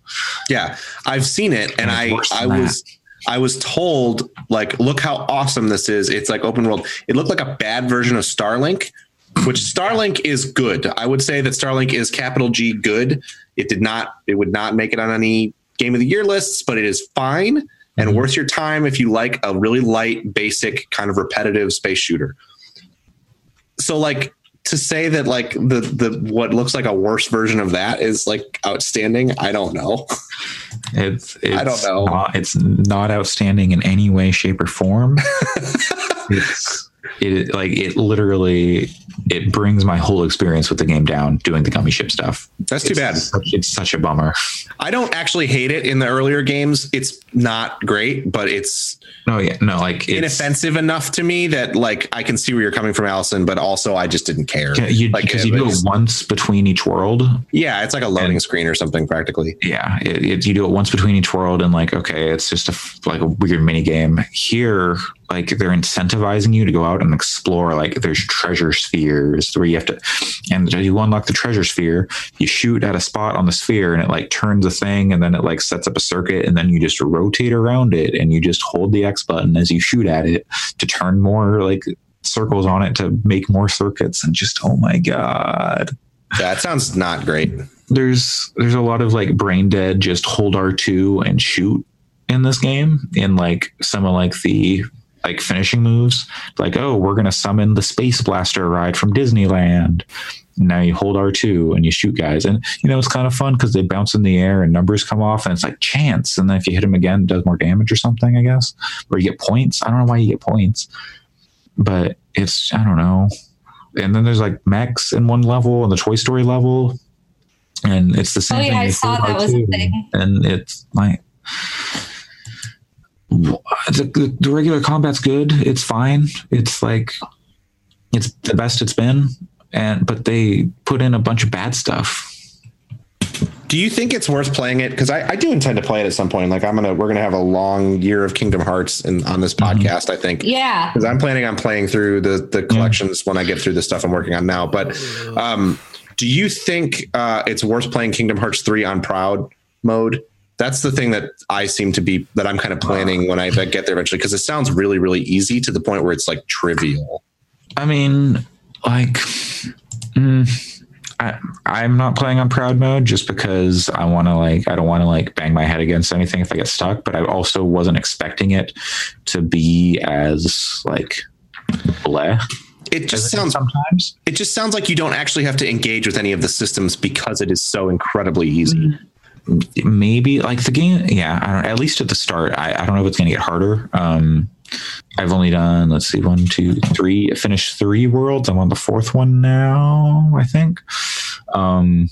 Speaker 5: Yeah, I've seen it, and
Speaker 2: And
Speaker 5: I I was I was told like, look how awesome this is. It's like open world. It looked like a bad version of Starlink, which Starlink is good. I would say that Starlink is capital G good. It did not. It would not make it on any game of the year lists, but it is fine and
Speaker 2: Mhm.
Speaker 5: worth your time if you like a really light, basic kind of repetitive space shooter. So like to say that like the the what looks like a worse version of that is like outstanding, I don't know.
Speaker 2: it's, it's
Speaker 5: I don't know.
Speaker 2: not, it's not outstanding in any way shape or form it's it like it literally it brings my whole experience with the game down doing the gummy ship stuff
Speaker 5: That's too
Speaker 2: It's
Speaker 5: bad.
Speaker 2: such- it's such a bummer
Speaker 5: I don't actually hate it in the earlier games. It's not great, but it's
Speaker 2: no yeah no like it's
Speaker 5: inoffensive enough to me that like I can see where you're coming from, Allison. But also, I just didn't care.
Speaker 2: Yeah, you,
Speaker 5: Like,
Speaker 2: because you do it once between each world
Speaker 5: Yeah, it's like a loading
Speaker 2: And-
Speaker 5: screen or something, practically.
Speaker 2: yeah it, it, you do it once between each world and like okay it's just a like a weird mini game here like they're incentivizing you to go out and explore. Like there's treasure spheres where you have to, and you unlock the treasure sphere. You shoot at a spot on the sphere, and it like turns a thing, and then it like sets up a circuit, and then you just rotate around it, and you just hold the X button as you shoot at it to turn more like circles on it to make more circuits, and just oh my god.
Speaker 5: That sounds not great.
Speaker 2: There's there's a lot of like brain dead. Just hold R two and shoot in this game. In like some of like the like finishing moves, like oh we're gonna summon the space blaster ride from Disneyland. Now you hold R two and you shoot guys, and you know it's kind of fun because they bounce in the air and numbers come off, and it's like chance. And then if you hit them again, it does more damage or something, I guess, or you get points. I don't know why you get points, but it's I don't know and then there's like mechs in one level and the Toy Story level, and it's the same
Speaker 4: Oh, yeah,
Speaker 2: thing.
Speaker 4: I saw that was a thing.
Speaker 2: and it's like the, the regular combat's good. It's fine. It's like it's the best it's been, and but they put in a bunch of bad stuff.
Speaker 5: Do you think it's worth playing it? Because I, I do intend to play it at some point. Like I'm gonna, we're gonna have a long year of Kingdom Hearts in, on this podcast. I think.
Speaker 4: Yeah.
Speaker 5: because I'm planning on playing through the the collections when I get through the stuff I'm working on now. But um, do you think uh, it's worth playing Kingdom Hearts three on proud mode? That's the thing that I seem to be that I'm kind of planning when I get there eventually because it sounds really really easy to the point where it's like trivial.
Speaker 2: I mean, like, mm, I, I'm not playing on proud mode just because I want to like I don't want to like bang my head against anything if I get stuck. But I also wasn't expecting it to be as like bleh.
Speaker 5: It just
Speaker 2: it
Speaker 5: sounds
Speaker 2: sometimes.
Speaker 5: it just sounds like you don't actually have to engage with any of the systems because it is so incredibly easy.
Speaker 2: Maybe like the game yeah i don't at least at the start i, I don't know if it's going to get harder. Um i've only done let's see one two three I finished three worlds. I'm on the fourth one now i think. Um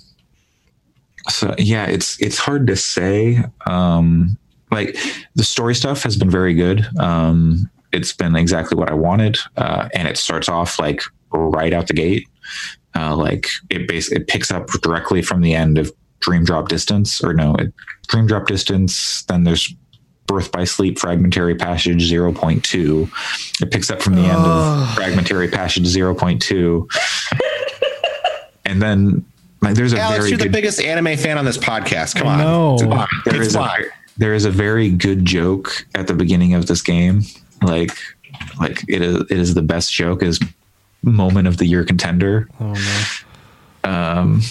Speaker 2: so yeah it's it's hard to say. Um like the story stuff has been very good. Um it's been exactly what i wanted uh and it starts off like right out the gate. Uh, like it base it picks up directly from the end of Dream Drop Distance, or no, it, Dream Drop Distance. Then there's Birth by Sleep Fragmentary Passage 0.2. It picks up from the end of Fragmentary Passage 0.2, and then like there's a
Speaker 5: Alex,
Speaker 2: very
Speaker 5: you're the biggest anime fan on this podcast. Come on,
Speaker 3: know.
Speaker 5: Come on.
Speaker 2: there
Speaker 5: It's
Speaker 2: is a
Speaker 5: fine.
Speaker 2: there is a very good joke at the beginning of this game. Like like it is it is the best joke is moment of the year contender.
Speaker 3: Oh no.
Speaker 2: Um,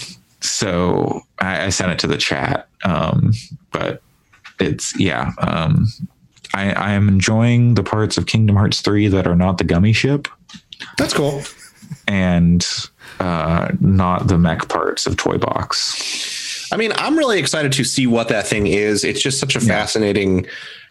Speaker 2: so I, I sent it to the chat. Um, but it's yeah. Um, I, I am enjoying the parts of Kingdom Hearts 3 that are not the gummy ship
Speaker 5: That's cool.
Speaker 2: and uh, not the mech parts of Toy Box.
Speaker 5: I mean, I'm really excited to see what that thing is. It's just such a fascinating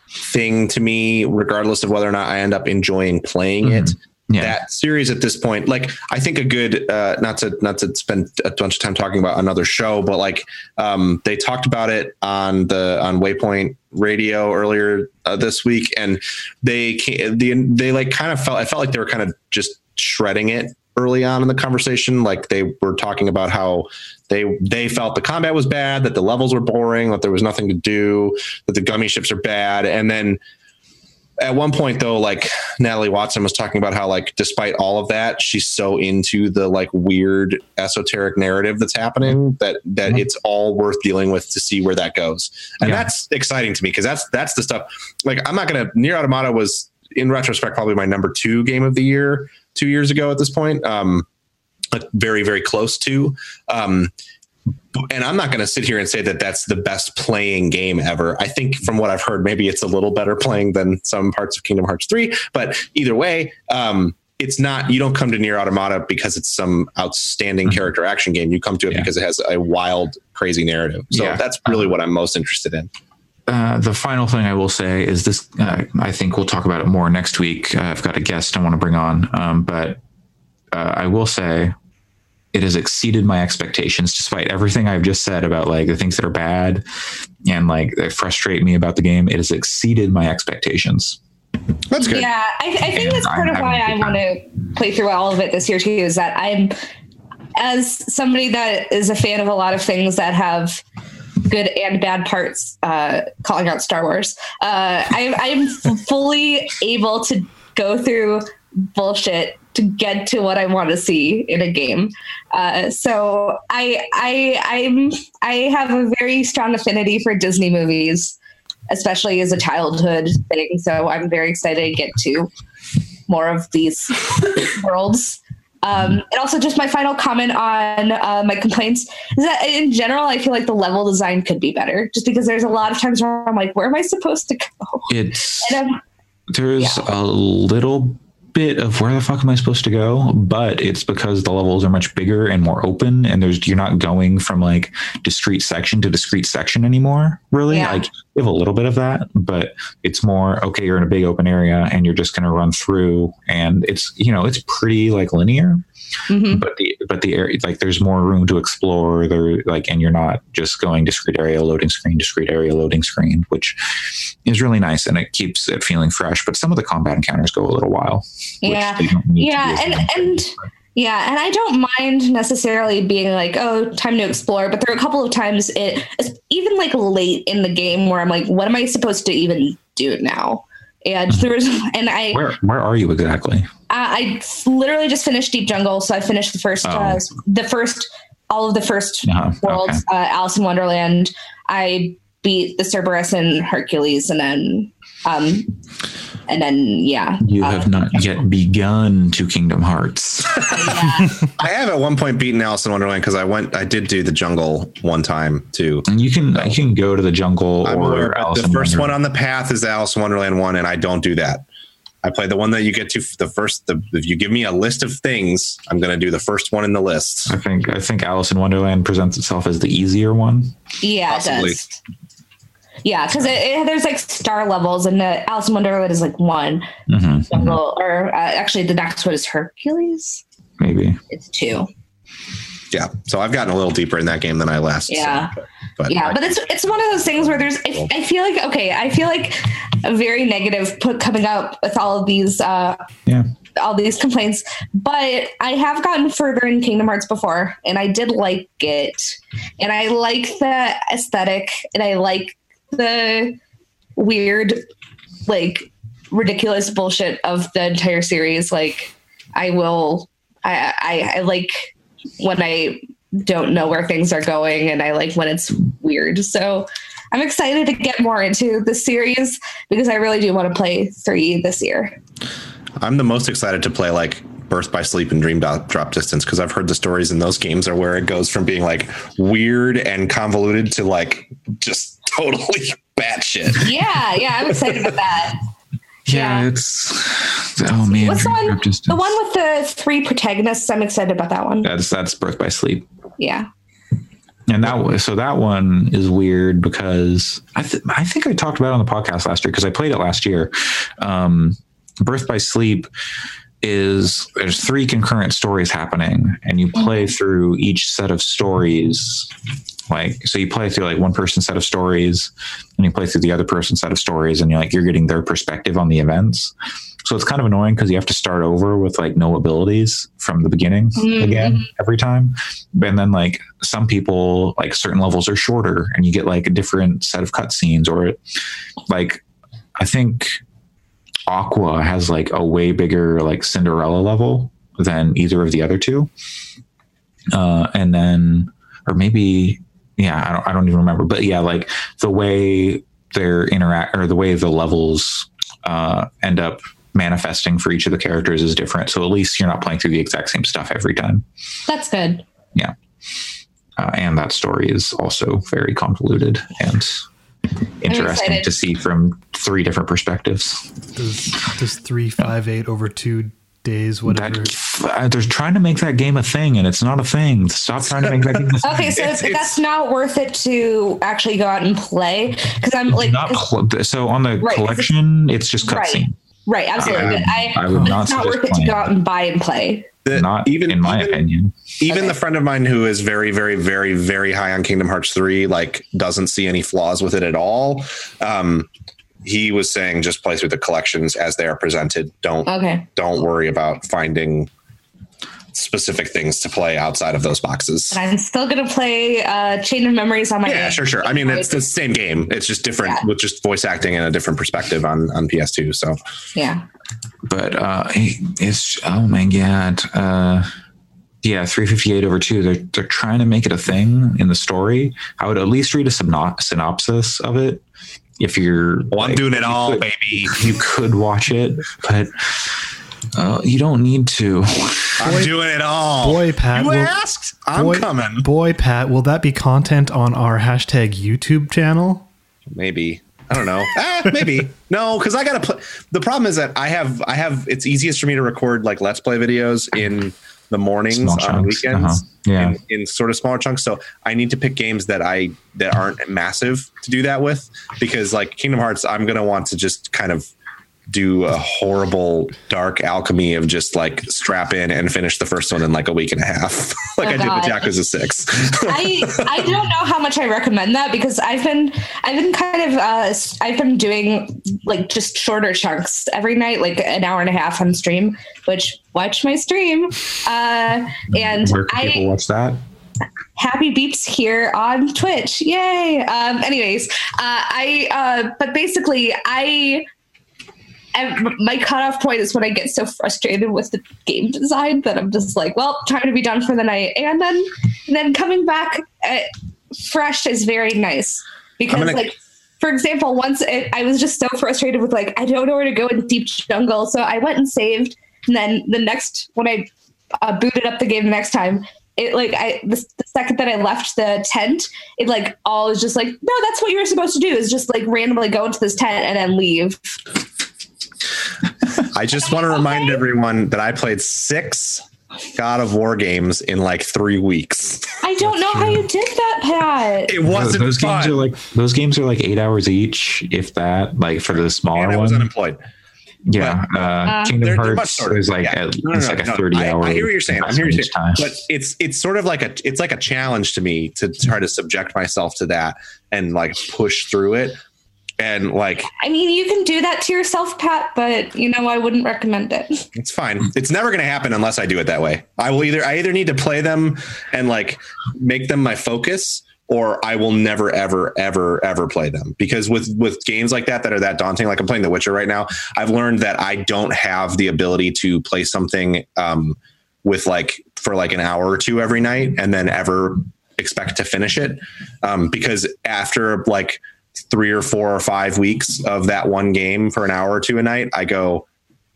Speaker 5: thing to me, regardless of whether or not I end up enjoying playing it.
Speaker 2: Yeah.
Speaker 5: That series at this point, like I think a good, uh, not to not to spend a bunch of time talking about another show, but like um, they talked about it on the on Waypoint Radio earlier uh, this week, and they ca- the they like kind of felt I felt like they were kind of just shredding it early on in the conversation. Like they were talking about how they they felt the combat was bad, that the levels were boring, that there was nothing to do, that the gummy ships are bad, and then at one point though like natalie watson was talking about how like despite all of that she's so into the like weird esoteric narrative that's happening that that it's all worth dealing with to see where that goes and
Speaker 2: Yeah.
Speaker 5: that's exciting to me because that's that's the stuff like i'm not gonna Nier Automata was in retrospect probably my number two game of the year two years ago at this point um very very close to um and I'm not going to sit here and say that that's the best playing game ever. I think from what I've heard, maybe it's a little better playing than some parts of Kingdom Hearts 3. But either way, um, it's not, you don't come to Nier Automata because it's some outstanding character action game. You come to it
Speaker 2: Yeah.
Speaker 5: because it has a wild, crazy narrative. So
Speaker 2: Yeah.
Speaker 5: that's really what I'm most interested in.
Speaker 2: Uh, the final thing I will say is this. Uh, I think we'll talk about it more next week. Uh, I've got a guest I want to bring on, um, but uh, I will say it has exceeded my expectations, despite everything I've just said about like the things that are bad and like that frustrate me about the game. It has exceeded my expectations.
Speaker 5: That's good.
Speaker 4: Yeah, I, I think
Speaker 2: And
Speaker 4: that's part
Speaker 2: I'm
Speaker 4: of why I want to play through all of it this year too. Is that I'm, as somebody that is a fan of a lot of things that have good and bad parts, uh, calling out Star Wars, uh, I, I'm fully able to go through bullshit to get to what I want to see in a game. Uh, so I I I'm I have a very strong affinity for Disney movies, especially as a childhood thing. So I'm very excited to get to more of these worlds. Um, and also, just my final comment on uh, my complaints is that in general, I feel like the level design could be better. Just because there's a lot of times where I'm like, where am I supposed to go?
Speaker 2: It's there's a little bit of where the fuck am I supposed to go, but it's because the levels are much bigger and more open, and there's you're not going from like discrete section to discrete section anymore. Really,
Speaker 4: Yeah.
Speaker 2: like you have a little bit of that, but it's more okay. You're in a big open area, and you're just going to run through, and it's you know it's pretty like linear,
Speaker 4: Mhm.
Speaker 2: but the but the area like there's more room to explore there like and you're not just going discrete area loading screen discrete area loading screen which is really nice and it keeps it feeling fresh but some of the combat encounters go a little while
Speaker 4: Yeah.
Speaker 2: they don't need to
Speaker 4: Yeah, and- and- Yeah, and I don't mind necessarily being like, oh, time to explore. But there are a couple of times it, even like late in the game where I'm like, what am I supposed to even do now? And there was, and I,
Speaker 2: where where are you exactly
Speaker 4: I, I literally just finished Deep Jungle, so I finished the first,
Speaker 2: Oh.
Speaker 4: uh, the first, all of the first
Speaker 2: Uh-huh,
Speaker 4: worlds.
Speaker 2: okay.
Speaker 4: Uh, Alice in Wonderland. I beat the Cerberus and Hercules, and then, um, and then yeah,
Speaker 2: you
Speaker 4: uh,
Speaker 2: have not yet begun to kingdom hearts
Speaker 4: yeah.
Speaker 5: I have at one point beaten Alice in Wonderland because I went, I did do the jungle one time too.
Speaker 2: and you can you can go to the jungle
Speaker 5: I'm
Speaker 2: or
Speaker 5: but
Speaker 2: Alice
Speaker 5: the
Speaker 2: in
Speaker 5: first one on the path is Alice in Wonderland one, and I don't do that. I play the one that you get to the first. The, if you give me a list of things, I'm going to do the first one in the list.
Speaker 2: I think I think Alice in Wonderland presents itself as the easier one.
Speaker 4: Yeah,
Speaker 5: Possibly.
Speaker 4: it does. Yeah, because it, it, there's like star levels, and the Alice in Wonderland is like one
Speaker 2: Mhm,
Speaker 4: jungle, or uh, actually the next one is Hercules.
Speaker 2: Maybe.
Speaker 4: It's two.
Speaker 5: Yeah, so I've gotten a little deeper in that game than I last.
Speaker 4: Yeah.
Speaker 5: said, but
Speaker 4: Yeah,
Speaker 5: I-
Speaker 4: but it's it's one of those things where there's. I, I feel like okay, I feel like a very negative put coming up with all of these uh
Speaker 2: Yeah.
Speaker 4: all these complaints, but I have gotten further in Kingdom Hearts before, and I did like it, and I like the aesthetic, and I like the weird, like ridiculous bullshit of the entire series. Like, I will, I, I, I like when I don't know where things are going, and I like when it's weird. So. I'm excited to get more into the series because I really do want to play three this year.
Speaker 5: I'm the most excited to play like Birth by Sleep and Dream Drop, Drop Distance because I've heard the stories in those games are where it goes from being like weird and convoluted to like just totally batshit.
Speaker 4: Yeah, yeah, I'm excited about that.
Speaker 2: Yeah,
Speaker 4: Yeah.
Speaker 2: it's oh man.
Speaker 4: What's the one? The one with the three protagonists. I'm excited about that one.
Speaker 2: that's that's Birth by Sleep.
Speaker 4: Yeah.
Speaker 2: And that was so that one is weird because I th- I think I talked about it on the podcast last year because I played it last year. Um, Birth by Sleep is there's three concurrent stories happening, and you play through each set of stories. Like so, you play through like one person's set of stories, and you play through the other person's set of stories, and you're like you're getting their perspective on the events. So it's kind of annoying because you have to start over with like no abilities from the beginning
Speaker 4: Mhm.
Speaker 2: again every time and then like some people like certain levels are shorter and you get like a different set of cutscenes or like i think aqua has like a way bigger like cinderella level than either of the other two uh and then or maybe yeah i don't, I don't even remember but yeah like the way they're interact or the way the levels uh end up manifesting for each of the characters is different so at least you're not playing through the exact same stuff every time
Speaker 4: That's good. Yeah.
Speaker 2: Uh, and that story is also very convoluted and interesting to see from three different perspectives.
Speaker 3: Does does three five eight over two days whatever?
Speaker 2: That uh, they're trying to make that game a thing, and it's not a thing. Stop trying to make that game a thing.
Speaker 4: Okay, so
Speaker 5: It's- it's-
Speaker 4: that's not worth it to actually go out and play because I'm like,
Speaker 2: not
Speaker 4: 'cause-
Speaker 2: cl- so on the
Speaker 4: Right, 'cause
Speaker 2: collection, it's just cutscene.
Speaker 4: right, absolutely.
Speaker 2: I-
Speaker 4: I,
Speaker 2: I would not
Speaker 4: it's not worth it to go out and buy and play.
Speaker 5: The-
Speaker 2: Not even in my
Speaker 5: even,
Speaker 2: opinion.
Speaker 5: Even
Speaker 4: Okay.
Speaker 5: the friend of mine who is very, very, very, very high on Kingdom Hearts 3, like doesn't see any flaws with it at all. Um, he was saying just play through the collections as they are presented. Don't
Speaker 4: Okay,
Speaker 5: don't worry about finding specific things to play outside of those boxes.
Speaker 4: and I'm still gonna play uh, Chain of Memories on my.
Speaker 5: Yeah, sure, sure. I mean, it's the same game. It's just different
Speaker 4: Yeah.
Speaker 5: with just voice acting and a different perspective on on PS2. So
Speaker 4: yeah.
Speaker 2: but uh, it's oh my god, uh, yeah, three fifty eight over two. They're they're trying to make it a thing in the story. I would at least read a syno- synopsis of it if you're.
Speaker 5: Well, I'm
Speaker 2: like,
Speaker 5: doing it all,
Speaker 2: could-
Speaker 5: baby.
Speaker 2: You could watch it, but uh, you don't need to.
Speaker 5: I'm doing it all.
Speaker 3: Boy, Pat,
Speaker 5: you
Speaker 3: will-
Speaker 5: asked. I'm
Speaker 3: boy,
Speaker 5: coming.
Speaker 3: Boy, Pat, will that be content on our hashtag YouTube channel?
Speaker 5: Maybe. I don't know. ah, maybe no, because I gotta play. The problem is that I have I have. It's easiest for me to record like let's play videos in the mornings
Speaker 2: Small
Speaker 5: on
Speaker 2: chunks,
Speaker 5: weekends.
Speaker 2: uh-huh. Yeah.
Speaker 5: in, in sort of smaller chunks. So I need to pick games that I that aren't massive to do that with because like Kingdom Hearts, I'm gonna want to just kind of do a horrible dark alchemy of just like strap in and finish the first one in like a week and a half, like
Speaker 4: Oh,
Speaker 5: I did
Speaker 4: God.
Speaker 5: with Yakuza Six.
Speaker 4: I I don't know how much I recommend that because I've been I've been kind of uh I've been doing like just shorter chunks every night, like an hour and a half on stream. Which watch my stream, uh, and
Speaker 2: Where can
Speaker 4: I
Speaker 2: people watch that?
Speaker 4: happy beeps here on Twitch. Yay. Um, anyways, uh, I, uh, but basically I, I- my cutoff point is when I get so frustrated with the game design that I'm just like, well, time to be done for the night. And then, and then coming back uh, fresh is very nice because
Speaker 5: gonna-
Speaker 4: like, for example, once it, I was just so frustrated with like, I don't know where to go in deep jungle. So I went and saved. And then the next, when I uh, booted up the game the next time, it like I the, the second that I left the tent, it like all is just like no, that's what you were supposed to do is just like randomly go into this tent and then leave.
Speaker 5: I just want to remind everyone that I played six God of War games in like three weeks.
Speaker 4: I don't know how you did that, Pat.
Speaker 5: It wasn't
Speaker 2: those games are like those games are like eight hours each, if that. Like for the smaller
Speaker 5: and I
Speaker 2: one,
Speaker 5: unemployed.
Speaker 2: yeah. Uh, Kingdom
Speaker 5: They're- they're
Speaker 2: Hearts
Speaker 5: much
Speaker 2: is like
Speaker 5: Yeah.
Speaker 2: at,
Speaker 5: No, no,
Speaker 2: it's
Speaker 5: no,
Speaker 2: like a
Speaker 5: no.
Speaker 2: thirty
Speaker 5: I,
Speaker 2: hour.
Speaker 5: I hear what you're saying. I'm hearing what you're
Speaker 2: each time.
Speaker 5: But it's it's sort of like a it's like a challenge to me to try to subject myself to that and like push through it. And like
Speaker 4: I mean, you can do that to yourself, Pat, but you know, I wouldn't recommend it.
Speaker 5: it's fine. It's never going to happen unless I do it that way. I will either I either need to play them and like make them my focus or I will never ever ever ever play them because with with games like that that are that daunting like I'm playing The Witcher right now, I've learned that I don't have the ability to play something um with like for like an hour or two every night and then ever expect to finish it um because after like three or four or five weeks of that one game for an hour or two a night, I go,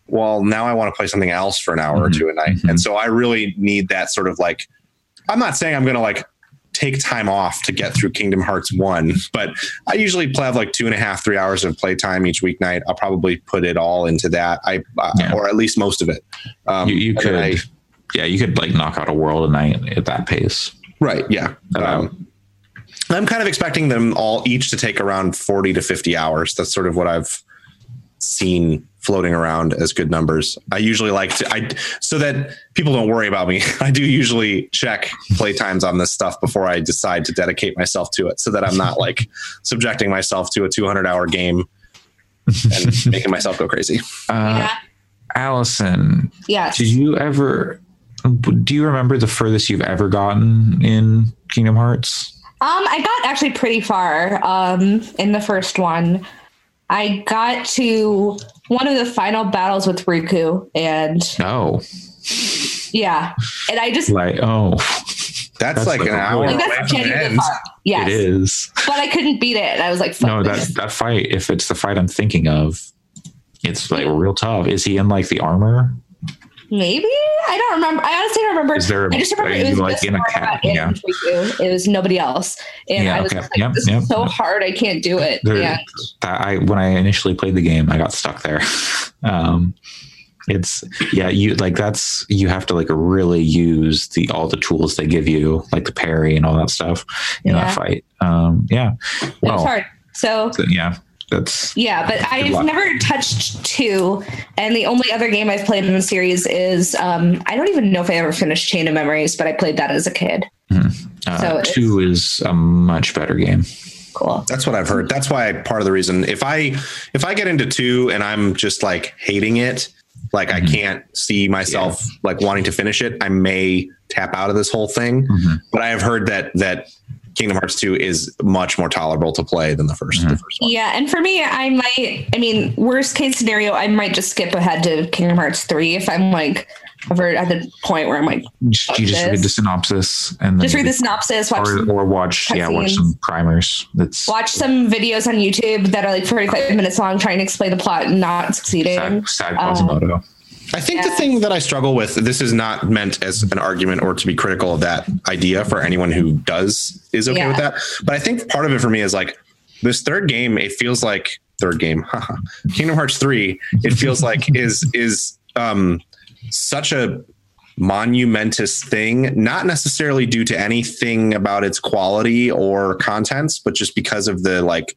Speaker 5: well, now I want to play something else for an hour or
Speaker 2: Mhm.
Speaker 5: two a night.
Speaker 2: Mhm.
Speaker 5: And so I really need that sort of like, I'm not saying I'm going to like take time off to get through Kingdom Hearts 1, but I usually play have like two and a half, three hours of playtime each weeknight. I'll probably put it all into that. I, uh,
Speaker 2: Yeah.
Speaker 5: or at least most of it. Um,
Speaker 2: you, you could,
Speaker 5: I-
Speaker 2: yeah, you could like knock out a world a night at that pace.
Speaker 5: Right. Yeah. Um, I'm kind of expecting them all each to take around 40 to 50 hours. That's sort of what I've seen floating around as good numbers. I usually like to, I, so that people don't worry about me. I do usually check play times on this stuff before I decide to dedicate myself to it so that I'm not like subjecting myself to a 200 hour game and making myself go crazy.
Speaker 2: Uh,
Speaker 4: yeah.
Speaker 2: Allison,
Speaker 4: Yes.
Speaker 2: did you ever? Do you remember the furthest you've ever gotten in Kingdom Hearts?
Speaker 4: Um, I got actually pretty far um, in the first one. I got to one of the final battles with Riku, and
Speaker 2: No,
Speaker 4: yeah, and I just
Speaker 2: like oh,
Speaker 5: That's,
Speaker 2: That's
Speaker 5: like,
Speaker 2: like
Speaker 5: an hour
Speaker 2: really-
Speaker 4: like
Speaker 5: away
Speaker 4: that's
Speaker 5: from the
Speaker 4: genuinely
Speaker 5: end.
Speaker 4: Yes,
Speaker 2: it is.
Speaker 4: but I couldn't beat it, I was like, Fuck
Speaker 2: No, that
Speaker 4: this.
Speaker 2: that fight. If it's the fight I'm thinking of, it's like real tough. Is he in like the armor?
Speaker 4: Maybe I don't remember. I honestly don't remember.
Speaker 2: Is there-
Speaker 4: I just remember it was
Speaker 2: like, in a cat- yeah.
Speaker 4: It was nobody else, and
Speaker 2: Yeah,
Speaker 4: I was
Speaker 2: okay.
Speaker 4: like,
Speaker 2: Yep,
Speaker 4: "This
Speaker 2: yep,
Speaker 4: is so
Speaker 2: yep.
Speaker 4: hard. I can't do it."
Speaker 2: There- that I when I initially played the game, I got stuck there. um, it's yeah, you like that's you have to like really use the all the tools they give you, like the parry and all that stuff in
Speaker 4: Yeah.
Speaker 2: that fight. Um, yeah,
Speaker 4: it was hard. So
Speaker 2: so, yeah, that's
Speaker 4: Yeah, but I've
Speaker 2: luck.
Speaker 4: never touched two, and the only other game I've played in the series is um, I don't even know if I ever finished Chain of Memories, but I played that as a kid.
Speaker 2: uh,
Speaker 4: So
Speaker 2: two is a much better game.
Speaker 4: Cool.
Speaker 5: That's what I've heard. That's why part of the reason if I if I get into two and I'm just like hating it, like
Speaker 2: Mm-hmm.
Speaker 5: I can't see myself like wanting to finish it, I may tap out of this whole thing.
Speaker 2: Mhm.
Speaker 5: But I have heard that that Kingdom Hearts 2 is much more tolerable to play than the 1st the first one.
Speaker 4: Yeah, and for me, I might. I mean, worst case scenario, I might just skip ahead to Kingdom Hearts three if I'm like ever at the point where I'm like,
Speaker 2: Just, you just read the synopsis and then
Speaker 4: just read the synopsis, watch
Speaker 2: or, or watch yeah watch some primers. That's
Speaker 4: watch some videos on YouTube that are like 45 minutes long, trying to explain the plot and not succeeding.
Speaker 2: sad, sad
Speaker 4: Um,
Speaker 2: Quasimodo.
Speaker 5: I think the thing that I struggle with, this is not meant as an argument or to be critical of that idea for anyone who does is okay
Speaker 4: Yeah.
Speaker 5: with that. But I think part of it for me is like this third game, it feels like third game, Kingdom Hearts 3, it feels like is is um such a monumentous thing, not necessarily due to anything about its quality or contents, but just because of the like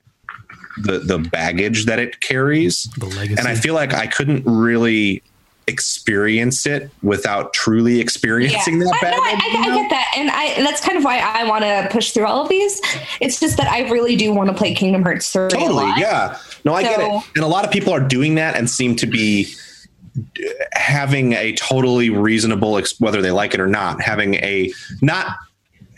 Speaker 5: the the baggage that it carries
Speaker 3: The legacy.
Speaker 5: and I feel like I couldn't really experience it without truly experiencing that
Speaker 4: I, no, I. I, I get that, and I and that's kind of why I want to push through all of these. It's just that I really do want to play Kingdom Hearts three.
Speaker 5: totally, yeah. No, I get it. And a lot of people are doing that and seem to be uh, having a totally reasonable, whether they like it or not, having a not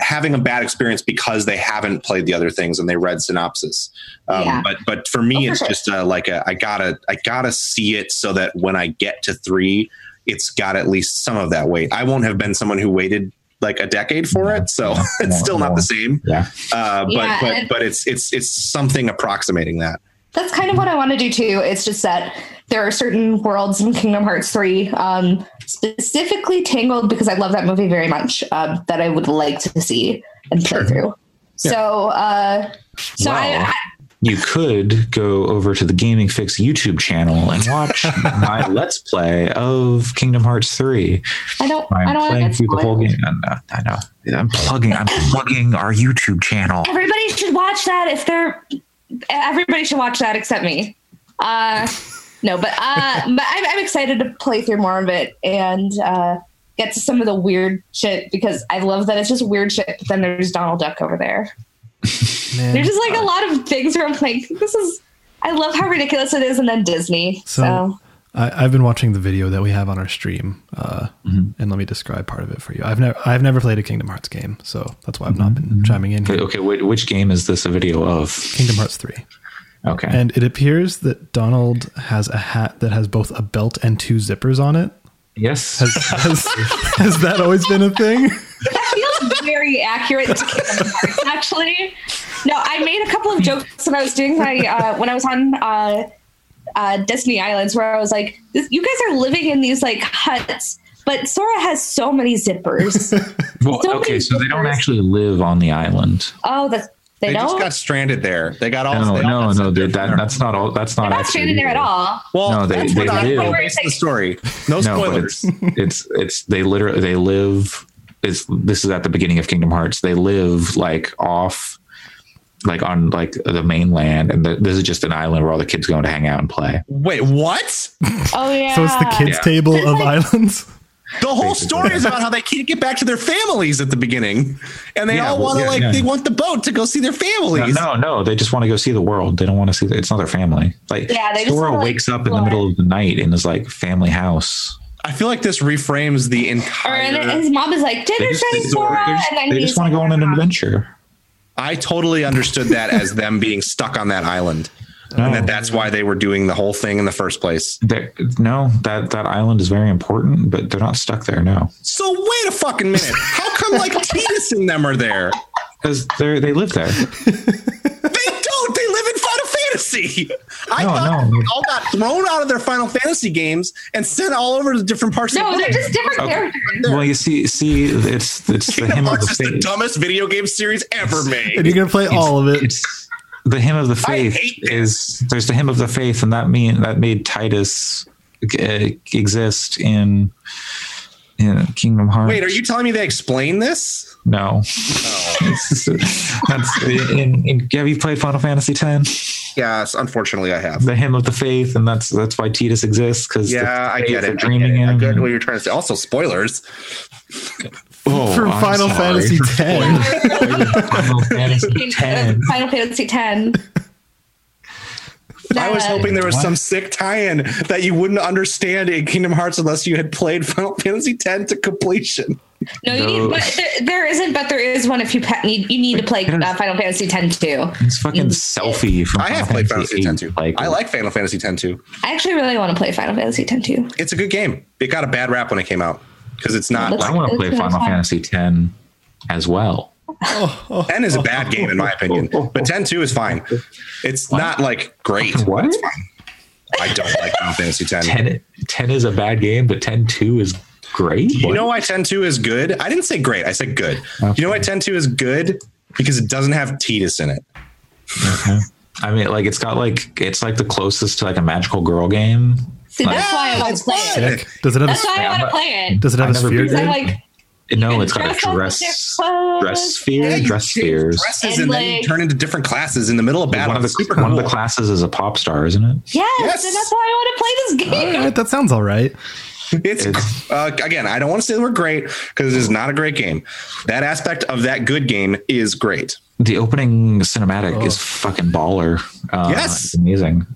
Speaker 5: having a bad experience because they haven't played the other things and they read synopsis. Um,
Speaker 4: Yeah.
Speaker 5: But but for me,
Speaker 4: Oh,
Speaker 5: it's just uh, like a, I gotta I gotta see it so that when I get to three, it's got at least some of that weight. I won't have been someone who waited like a decade for it, so it's still not the same.
Speaker 2: Yeah.
Speaker 5: Uh, but
Speaker 4: Yeah,
Speaker 5: but but it's it's it's something approximating that.
Speaker 4: that's kind of what I want to do too. It's just that there are certain worlds in Kingdom Hearts 3, um, specifically Tangled, because I love that movie very much, um, that I would like to see and play through. So, uh, so I,
Speaker 2: Wow.
Speaker 4: I,
Speaker 2: You could go over to the Gaming Fyx YouTube channel and watch my Let's Play of Kingdom Hearts 3.
Speaker 4: I don't, I
Speaker 2: I'm
Speaker 4: don't
Speaker 2: playing through the whole game. I know, I know. I'm plugging. I'm plugging our YouTube channel.
Speaker 4: Everybody should watch that if they're. Everybody should watch that except me. Uh, no, but uh, but I'm, I'm excited to play through more of it and uh, get to some of the weird shit because I love that it's just weird shit. But then there's Donald Duck over there.
Speaker 3: Man.
Speaker 4: There's just like a lot of things where I'm like, this is. I love how ridiculous it is, and then Disney. So,
Speaker 3: So I, I've been watching the video that we have on our stream, uh,
Speaker 2: Mm-hmm.
Speaker 3: and let me describe part of it for you. I've never I've never played a Kingdom Hearts game, so that's why I've not
Speaker 2: Mm-hmm.
Speaker 3: been chiming in
Speaker 2: Okay,
Speaker 3: here.
Speaker 2: okay wait, which game is this a video of?
Speaker 3: Kingdom Hearts three,
Speaker 2: Okay.
Speaker 3: and it appears that Donald has a hat that has both a belt and two zippers on it.
Speaker 2: yes.
Speaker 3: Has has, has that always been a thing?
Speaker 4: that feels very accurate to Kingdom Hearts, actually. No, I made a couple of jokes when I was doing my uh, when I was on uh, uh, Destiny Islands, where I was like, this, "You guys are living in these like huts." But Sora has so many zippers.
Speaker 2: well,
Speaker 4: so
Speaker 2: okay,
Speaker 4: many
Speaker 2: so they don't actually live on the island.
Speaker 4: Oh, the, they,
Speaker 5: They
Speaker 4: don't.
Speaker 5: just got stranded there. They got all.
Speaker 2: No,
Speaker 5: they
Speaker 2: no,
Speaker 5: got
Speaker 2: no.
Speaker 5: sent
Speaker 2: That, that's not all. That's not
Speaker 4: They're not
Speaker 2: actually
Speaker 4: stranded there at all.
Speaker 5: well,
Speaker 2: No, they-
Speaker 5: that's
Speaker 2: they
Speaker 5: what I
Speaker 2: live-
Speaker 5: know the story. No
Speaker 2: No,
Speaker 5: spoilers.
Speaker 2: it's it's it's they literally they live. It's this is at the beginning of Kingdom Hearts. They live like off, like on like the mainland, and the, this is just an island where all the kids go to hang out and play.
Speaker 5: Wait, what?
Speaker 4: Oh yeah.
Speaker 3: So it's the kids'
Speaker 2: Yeah.
Speaker 3: table
Speaker 4: It's
Speaker 3: of
Speaker 4: like-
Speaker 3: islands.
Speaker 5: The whole story is about how they can't get back to their families at the beginning, and they
Speaker 2: Yeah,
Speaker 5: all want to
Speaker 2: yeah,
Speaker 5: like
Speaker 2: yeah.
Speaker 5: they want the boat to go see their families.
Speaker 2: no, no, they just want to go see the world. They don't want to see. The, it's not their family. Like
Speaker 4: Yeah, they just
Speaker 2: Sora
Speaker 4: wanna, like,
Speaker 2: wakes up in the middle of the night in his like family house.
Speaker 5: I feel like this reframes the
Speaker 4: Or
Speaker 5: entire.
Speaker 4: and his mom is like,
Speaker 2: They
Speaker 4: "Dinner's
Speaker 2: just, they
Speaker 4: ready,
Speaker 2: just,
Speaker 4: Sora,"
Speaker 2: just-
Speaker 4: and then
Speaker 2: they just want to go on an adventure.
Speaker 5: I totally understood that as them being stuck on that island,
Speaker 2: No.
Speaker 5: and that oh. that's why they were doing the whole thing in the first place.
Speaker 2: They're- no, that that island is very important, but they're not stuck there. No,
Speaker 5: So wait a fucking minute. How come like Tidus and them are there?
Speaker 2: because they they live there.
Speaker 5: They don't. They live in Final Fantasy. I
Speaker 2: No,
Speaker 5: thought
Speaker 2: no.
Speaker 5: they all got thrown out of their Final Fantasy games and sent all over the different parts
Speaker 4: No,
Speaker 5: of the
Speaker 4: they're just different
Speaker 2: Okay.
Speaker 4: characters.
Speaker 2: Well, you see, see, it's it's the
Speaker 5: Kingdom
Speaker 2: of the
Speaker 5: Hearts is the dumbest video game series ever
Speaker 3: And
Speaker 5: made.
Speaker 3: And you're gonna play all of it.
Speaker 2: It's the hymn of the
Speaker 5: Fayth
Speaker 2: is there's the hymn of the Fayth, and that mean that made Tidus uh, exist in in Kingdom Hearts.
Speaker 5: Wait, are you telling me they explain this?
Speaker 2: No.
Speaker 5: Oh.
Speaker 2: That's in, in, have you played Final Fantasy X?
Speaker 5: Yes, unfortunately, I have.
Speaker 2: The hymn of the Fayth, and that's that's why Tidus exists because
Speaker 5: Yeah, I get it. I get
Speaker 2: Dreaming
Speaker 5: it. I get what you're trying to say. Also, spoilers.
Speaker 2: Oh,
Speaker 3: for
Speaker 2: I'm
Speaker 3: Final
Speaker 2: sorry.
Speaker 3: Fantasy X.
Speaker 2: Final Fantasy X.
Speaker 4: Final Fantasy X.
Speaker 5: I was hoping there was some sick tie-in that you wouldn't understand in Kingdom Hearts unless you had played Final Fantasy X to completion.
Speaker 4: No, you need, but there, there isn't, but there is one if you pa- need you need to play uh, Final Fantasy X too.
Speaker 2: It's fucking selfie from
Speaker 5: I have played Final Fantasy X too.
Speaker 2: Like,
Speaker 5: I like Final Fantasy X too.
Speaker 4: I actually really want to play Final Fantasy X too.
Speaker 5: It's a good game. It got a bad rap when it came out because it's not
Speaker 4: Let's-
Speaker 2: I want to play Final. Fantasy X as well.
Speaker 5: 10 is a bad game in my opinion, but 10 2 is fine. It's not like great. but
Speaker 2: What?
Speaker 5: It's fine. I don't like Final Fantasy 10.
Speaker 2: 10, 10 is a bad game, but 10 2 is great.
Speaker 5: You know why 10 2 is good? I didn't say great. I said good. You know why 10 2 is good? Because it doesn't have Tidus in it.
Speaker 2: Okay. I mean, like it's got like it's like the closest to like a magical girl game.
Speaker 4: See, that's why I want to play it.
Speaker 3: Does it have a
Speaker 4: That's why I want to play it.
Speaker 3: does it have
Speaker 2: I
Speaker 3: a
Speaker 2: never
Speaker 3: sphere
Speaker 2: beat it.
Speaker 4: I'm
Speaker 3: grid?
Speaker 4: like,
Speaker 2: No, it's got a
Speaker 4: Dress up
Speaker 2: dress
Speaker 4: different
Speaker 2: dress sphere,
Speaker 5: Yeah,
Speaker 2: dress spheres.
Speaker 5: Dresses
Speaker 4: And,
Speaker 5: and, then you turn into different classes in the middle of battle.
Speaker 2: One of the
Speaker 5: It's super
Speaker 2: one of the classes is a pop star, isn't it?
Speaker 4: yes,
Speaker 5: Yes.
Speaker 4: and that's why I want to play this game.
Speaker 3: All right, that sounds all right.
Speaker 5: It's,
Speaker 2: It's-
Speaker 5: uh, again, I don't want to say the word great because it is not a great game. That aspect of that good game is great.
Speaker 2: The opening cinematic is fucking baller. Uh,
Speaker 5: Yes.
Speaker 2: it's amazing.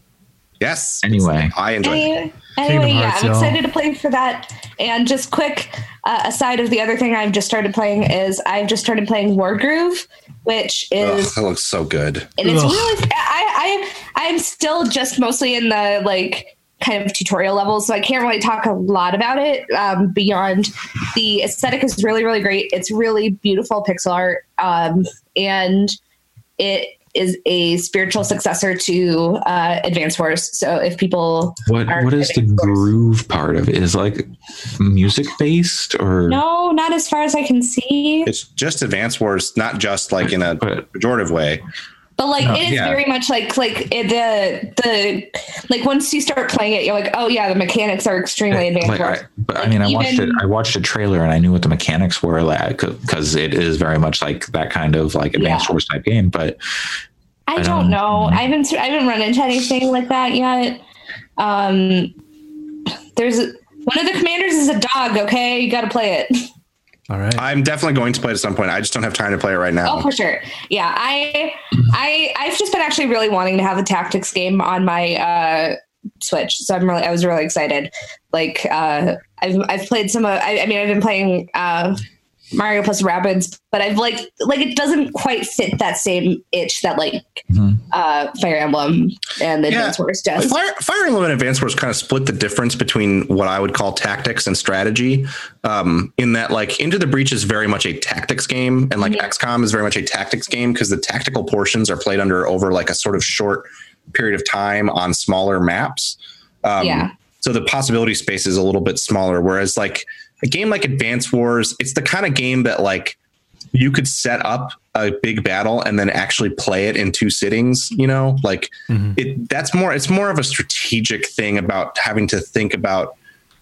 Speaker 5: Yes.
Speaker 2: Anyway.
Speaker 5: I enjoy it.
Speaker 4: Anyway, anyway yeah, I'm
Speaker 3: y'all.
Speaker 4: excited to play for that. And just quick uh, aside of the other thing I've just started playing is I've just started playing Wargroove, which
Speaker 5: Ugh,
Speaker 4: is
Speaker 5: that looks so good.
Speaker 4: and it's
Speaker 3: Ugh.
Speaker 4: really I I I'm still just mostly in the like kind of tutorial level, so I can't really talk a lot about it um, beyond the aesthetic is really really great. It's really beautiful pixel art, um, and it is a spiritual successor to uh, Advance Wars. So if people
Speaker 2: What
Speaker 4: are
Speaker 2: what is the
Speaker 4: Advance
Speaker 2: groove part of it? Is like music based or
Speaker 4: No, not as far as I can see.
Speaker 5: It's just Advance Wars, not just like in a
Speaker 2: But-
Speaker 5: pejorative way.
Speaker 4: But like it is
Speaker 2: yeah.
Speaker 4: very much like like it, the the like once you start playing it, you're like, oh yeah, the mechanics are extremely advanced.
Speaker 2: like I, but I mean, I watched it. I watched a trailer and I knew what the mechanics were like because it is very much like that kind of like advanced
Speaker 4: Yeah.
Speaker 2: wars type game. But
Speaker 4: I
Speaker 2: I
Speaker 4: don't
Speaker 2: don't-
Speaker 4: know. I haven't I haven't run into anything like that yet. Um, there's one of the commanders is a dog. Okay, you got to play it.
Speaker 3: All right.
Speaker 5: I'm definitely going to play it at some point. I just don't have time to play it right now.
Speaker 4: Oh, for sure. Yeah, I I I've just been actually really wanting to have a tactics game on my uh, Switch, so I'm really I was really excited. Like uh, I've I've played some. Uh, I, I mean, I've been playing uh, Mario plus Rabbids, but I've like like it doesn't quite fit that same itch that like
Speaker 2: Mhm.
Speaker 4: uh, Fire Emblem and the
Speaker 5: Yeah.
Speaker 4: Advance Wars does.
Speaker 5: Fire, Fire Emblem and Advance Wars kind of split the difference between what I would call tactics and strategy. Um, in that, like, Into the Breach is very much a tactics game, and like. XCOM is very much a tactics game because the tactical portions are played under over like a sort of short period of time on smaller maps. Um,
Speaker 4: Yeah.
Speaker 5: So the possibility space is a little bit smaller. Whereas, like, a game like Advance Wars, it's the kind of game that, like, you could set up a big battle and then actually play it in two sittings you know like
Speaker 3: Mhm.
Speaker 5: it that's more it's more of a strategic thing about having to think about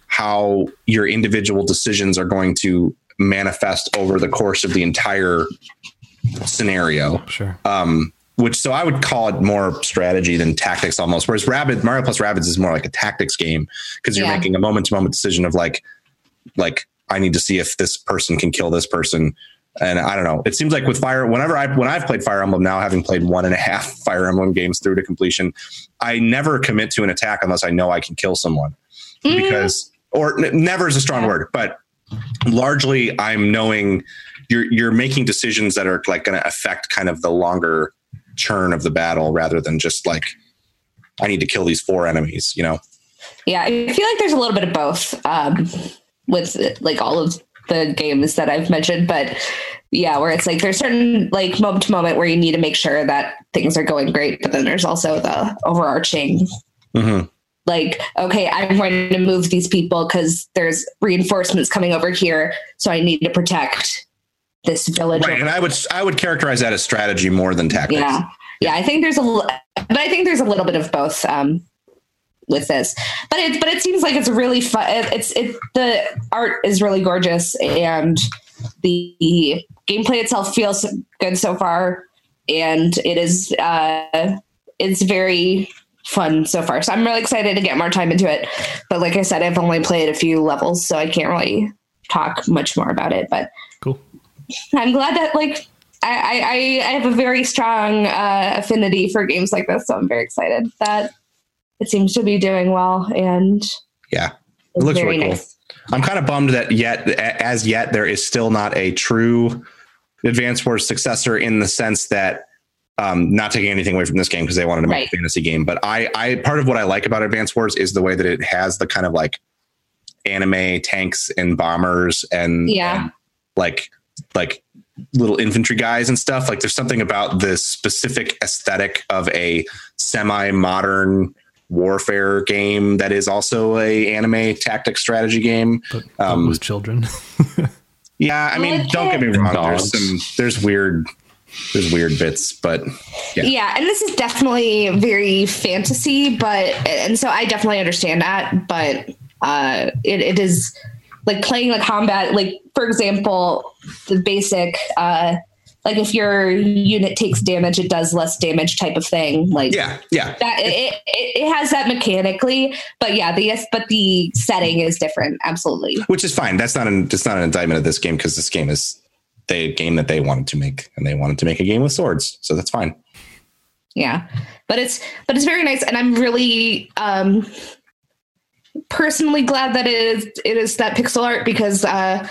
Speaker 5: how your individual decisions are going to manifest over the course of the entire scenario
Speaker 3: Sure.
Speaker 5: um which so i would call it more strategy than tactics almost whereas rabbit mario plus rabbids is more like a tactics game because you're
Speaker 4: Yeah.
Speaker 5: making a moment to moment decision of like like i need to see if this person can kill this person. And i don't know. It seems like with fire whenever i when i've played fire emblem now having played one and a half fire emblem games through to completion i never commit to an attack unless i know i can kill someone.
Speaker 4: Mm,
Speaker 5: because or n- never is a strong word but largely i'm knowing you're you're making decisions that are like going to affect kind of the longer churn of the battle rather than just like i need to kill these four enemies you know?
Speaker 4: Yeah, I feel like there's a little bit of both. Um, with like all of the games that I've mentioned, but yeah, where it's like there's certain like moment to moment where you need to make sure that things are going great, but then there's also the overarching
Speaker 5: mm-hmm.
Speaker 4: like, okay, I'm going to move these people because there's reinforcements coming over here, so I need to protect this village.
Speaker 5: right and i would i would characterize that as strategy more than tactics
Speaker 4: Yeah, yeah. I think there's a, but I think there's a little bit of both um, with this. But it, but it seems like it's really fun. It, it's it. The art is really gorgeous, and the gameplay itself feels good so far, and it is uh, it's very fun so far. So I'm really excited to get more time into it. But like I said, I've only played a few levels, so I can't really talk much more about it. But
Speaker 3: Cool.
Speaker 4: I'm glad that like I, I, I have a very strong uh, affinity for games like this, so I'm very excited that it seems to be doing well and
Speaker 5: Yeah.
Speaker 4: it's
Speaker 5: looks really cool.
Speaker 4: nice.
Speaker 5: I'm kind of bummed that yet, as yet, there is still not a true Advance Wars successor in the sense that, um, not taking anything away from this game because they wanted to make
Speaker 4: Right.
Speaker 5: a fantasy game, but I, I, part of what I like about Advance Wars is the way that it has the kind of like anime tanks and bombers and,
Speaker 4: Yeah.
Speaker 5: and, like, like little infantry guys and stuff. Like, there's something about this specific aesthetic of a semi-modern warfare game that is also a anime tactic strategy game.
Speaker 3: but,
Speaker 5: Um,
Speaker 3: with children.
Speaker 5: Yeah, I mean,
Speaker 4: Like
Speaker 5: don't get me wrong.
Speaker 2: Dogs.
Speaker 5: There's some there's weird there's weird bits, but Yeah.
Speaker 4: Yeah. and this is definitely very fantasy, but and so I definitely understand that, but uh, it, it is like playing the combat. Like for example, the basic uh, like if your unit takes damage, it does less damage type of thing. Like
Speaker 5: yeah, yeah.
Speaker 4: that it, it, it has that mechanically, but yeah, the yes, but the setting is different. Absolutely.
Speaker 5: Which is fine. That's not an it's not an indictment of this game because this game is the game that they wanted to make and they wanted to make a game with swords. So that's fine.
Speaker 4: yeah but it's but it's very nice and i'm really um personally glad that it is it is that pixel art because uh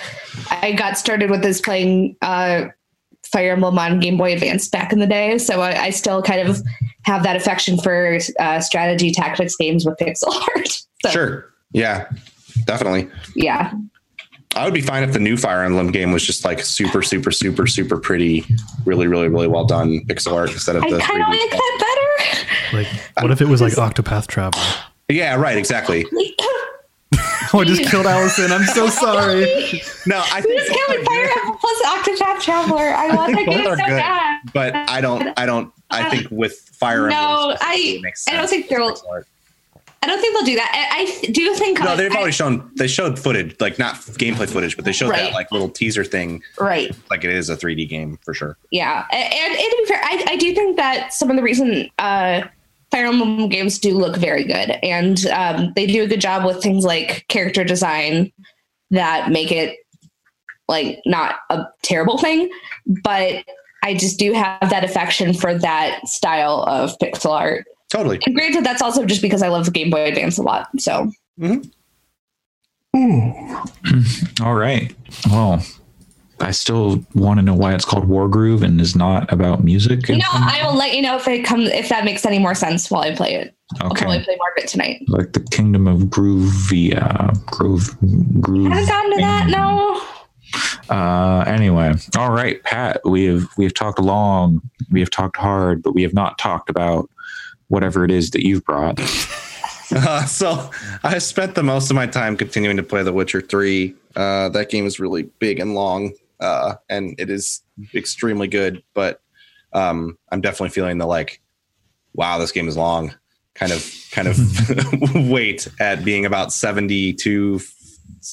Speaker 4: i got started with this playing uh fire emblem on game boy advance back in the day so i, I still kind of have that affection for uh strategy tactics games with pixel art so
Speaker 5: Sure. Yeah. Definitely.
Speaker 4: yeah
Speaker 5: I would be fine if the new Fire Emblem game was just like super, super, super, super pretty, really, really, really well done pixel art instead of
Speaker 4: i
Speaker 5: the
Speaker 4: kind of
Speaker 5: 3D
Speaker 4: like
Speaker 5: stuff.
Speaker 4: that better
Speaker 3: like, what if it was like Octopath Traveler?
Speaker 5: Yeah, right, exactly.
Speaker 3: Oh, I just killed Allison. I'm so sorry.
Speaker 5: No, I think
Speaker 4: just killed Fire Emblem plus Octopath Traveler. I want that
Speaker 5: both
Speaker 4: game so
Speaker 5: are good.
Speaker 4: bad.
Speaker 5: but I don't I don't I think with Fire
Speaker 4: No, I-
Speaker 5: it makes
Speaker 4: I don't think they'll-
Speaker 5: with pixel art.
Speaker 4: I don't think they'll do that. I, I do think.
Speaker 5: No, they've
Speaker 4: I-
Speaker 5: already shown they showed footage, like not gameplay footage, but they showed
Speaker 4: Right.
Speaker 5: that like little teaser thing,
Speaker 4: right.
Speaker 5: like it is a 3D game for sure.
Speaker 4: Yeah, and, and, and to be fair, I, I do think that some of the reason uh, Fire Emblem games do look very good, and um, they do a good job with things like character design that make it like not a terrible thing, but I just do have that affection for that style of pixel art.
Speaker 5: Totally.
Speaker 4: And granted, that's also just because I love the Game Boy Advance a lot. So Hmm.
Speaker 2: All right. Well, I still want to know why it's called War Groove and is not about music.
Speaker 4: you know, I will let you know if it comes if that makes any more sense while I play it. Okay. I'll probably play more of it tonight.
Speaker 2: Like the Kingdom of Groovia. Groove. Groove.
Speaker 4: I haven't gotten to that. No.
Speaker 2: Uh, anyway, all right, Pat. We have we have talked long, we have talked hard, but we have not talked about whatever it is that you've brought.
Speaker 5: Uh, so I spent the most of my time continuing to play The Witcher 3. Uh, that game is really big and long, uh, and it is extremely good. But um, I'm definitely feeling the like, wow, this game is long. Kind of, kind of weight at being about 72.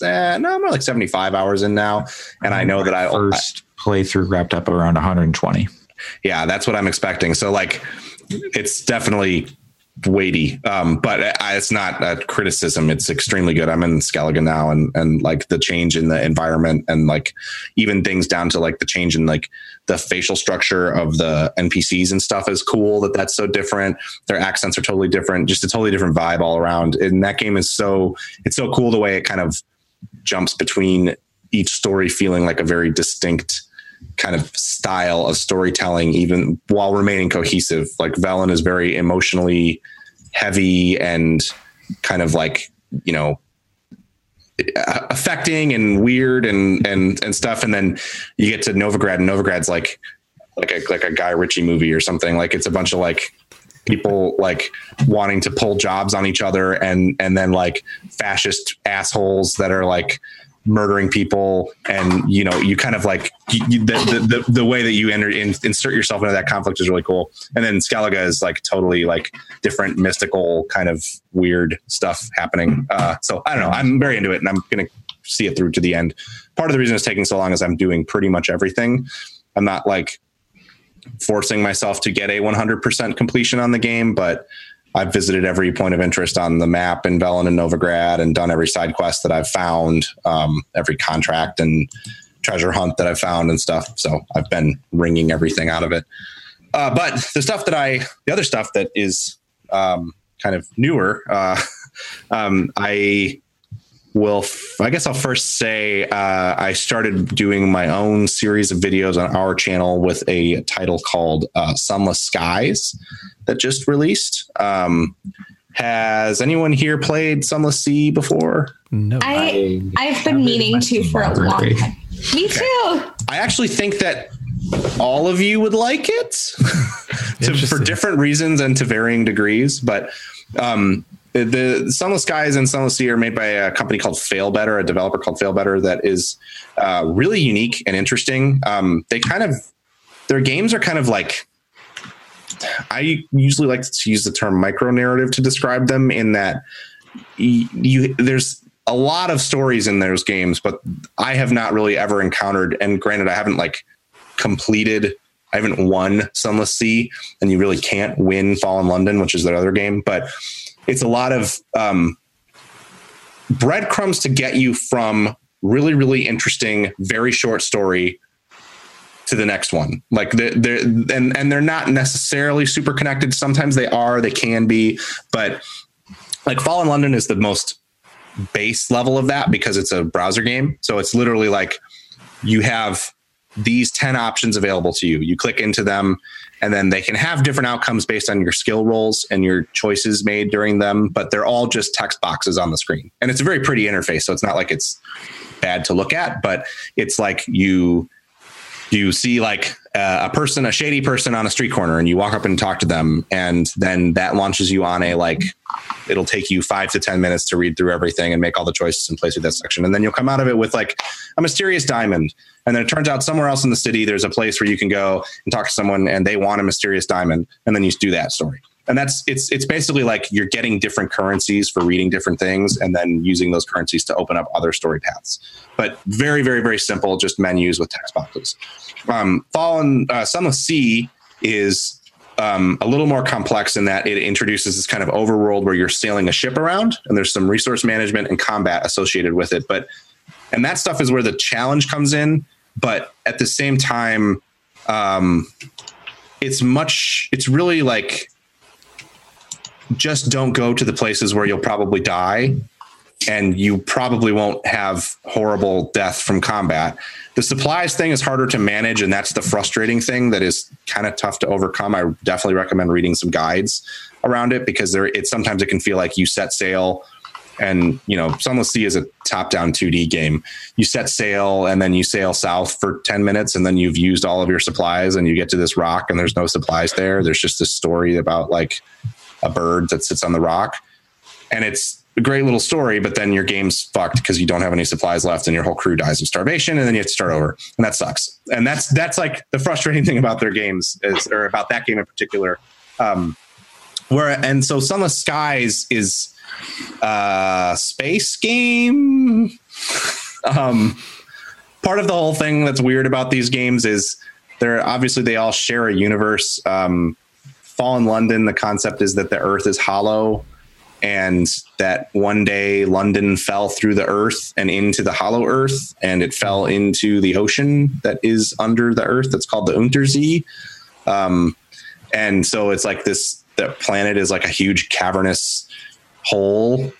Speaker 5: Uh, no, more like 75 hours in now, and I know that I
Speaker 2: first playthrough wrapped up around 120.
Speaker 5: yeah that's what i'm expecting so like it's definitely weighty. Um but I, it's not a criticism. It's extremely good. I'm in Skellige now and and like the change in the environment and like even things down to like the change in like the facial structure of the npcs and stuff is cool that that's so different. Their accents are totally different. Just a totally different vibe all around. And that game is so it's so cool the way it kind of jumps between each story feeling like a very distinct kind of style of storytelling, even while remaining cohesive. Like Velen is very emotionally heavy and kind of like, you know, affecting and weird and and and stuff. And then you get to Novigrad, and Novigrad's like like a like a Guy Ritchie movie or something. Like it's a bunch of like people like wanting to pull jobs on each other and and then like fascist assholes that are like murdering people and you know you kind of like you, the, the, the way that you enter in, insert yourself into that conflict is really cool. And then Skellige is like totally like different mystical kind of weird stuff happening. Uh so i don't know. I'm very into it and i'm gonna see it through to the end. Part of the reason it's taking so long is i'm doing pretty much everything. I'm not like forcing myself to get a 100% completion on the game but I've visited every point of interest on the map in Velen and Novigrad and done every side quest that I've found, um, every contract and treasure hunt that I've found and stuff. So I've been wringing everything out of it. Uh, but the stuff that I, the other stuff that is um, kind of newer, uh, um, I will, f- I guess I'll first say uh, I started doing my own series of videos on our channel with a title called uh, Sunless Skies that just released. Um, has anyone here played Sunless Sea before?
Speaker 3: No.
Speaker 4: I I've been meaning to for a long time. Me too.
Speaker 5: I actually think that all of you would like it to, for different reasons and to varying degrees. But um, the, Sunless Skies and Sunless Sea are made by a company called Failbetter, a developer called Failbetter that is uh, really unique and interesting. Um, they kind of their games are kind of like I usually like to use the term micro narrative to describe them in that y- you there's a lot of stories in those games, but I have not really ever encountered. And granted, I haven't like completed. I haven't won Sunless Sea, and you really can't win Fallen London, which is their other game. But it's a lot of um, breadcrumbs to get you from really, really interesting, very short story to the next one. Like they're, they're and and they're not necessarily super connected. Sometimes they are, they can be, but like Fallen London is the most base level of that because it's a browser game. So it's literally like you have these 10 options available to you. You click into them and then they can have different outcomes based on your skill rolls and your choices made during them, but they're all just text boxes on the screen. And it's a very pretty interface. So it's not like it's bad to look at, but it's like you you see like uh, a person, a shady person on a street corner, and you walk up and talk to them, and then that launches you on a like, it'll take you five to ten minutes to read through everything and make all the choices and play through that section, and then you'll come out of it with like a mysterious diamond, and then it turns out somewhere else in the city there's a place where you can go and talk to someone, and they want a mysterious diamond, and then you do that story. And that's it's it's basically like you're getting different currencies for reading different things, and then using those currencies to open up other story paths. But very very very simple, just menus with text boxes um, Fallen uh, Sunless Sea is um, a little more complex in that it introduces this kind of overworld where you're sailing a ship around, and there's some resource management and combat associated with it. But and that stuff is where the challenge comes in. But at the same time, um, it's much. It's really like just don't go to the places where you'll probably die and you probably won't have horrible death from combat. The supplies thing is harder to manage, and that's the frustrating thing that is kind of tough to overcome. I definitely recommend reading some guides around it because there it sometimes it can feel like you set sail and you know Sunless Sea is a top-down 2D game. You set sail and then you sail south for 10 minutes and then you've used all of your supplies and you get to this rock and there's no supplies there. There's just this story about like a bird that sits on the rock and it's a great little story, but then your game's fucked because you don't have any supplies left and your whole crew dies of starvation, and then you have to start over, and that sucks. And that's that's like the frustrating thing about their games is, or about that game in particular. Um, where and so Sunless Skies is a space game. um, part of the whole thing that's weird about these games is they're obviously they all share a universe. Um, Fallen London, the concept is that the Earth is hollow and that one day London fell through the earth and into the hollow earth, and it fell into the ocean that is under the earth. That's called the Unterzee. Um, and so it's like this. The planet is like a huge cavernous hole,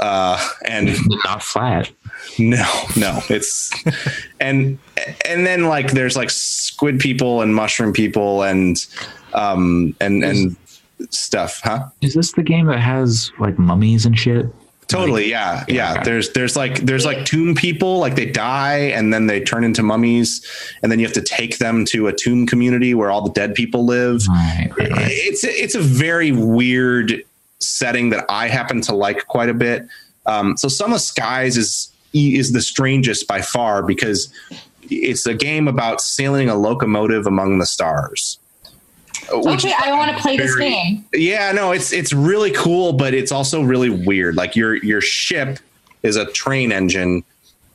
Speaker 5: uh, and
Speaker 2: Not flat.
Speaker 5: no, no, it's and and then like there's like squid people and mushroom people and um and and stuff, huh?
Speaker 2: Is this the game that has like mummies and shit?
Speaker 5: Totally, yeah, yeah. There's there's like there's like tomb people, like they die and then they turn into mummies, and then you have to take them to a tomb community where all the dead people live.
Speaker 2: Right, right, right.
Speaker 5: It's it's a very weird setting that I happen to like quite a bit. Um, so Sunless Skies is is the strangest by far because it's a game about sailing a locomotive among the stars.
Speaker 4: Okay, I want to play this game.
Speaker 5: yeah, no, it's it's really cool, but it's also really weird. Like your your ship is a train engine,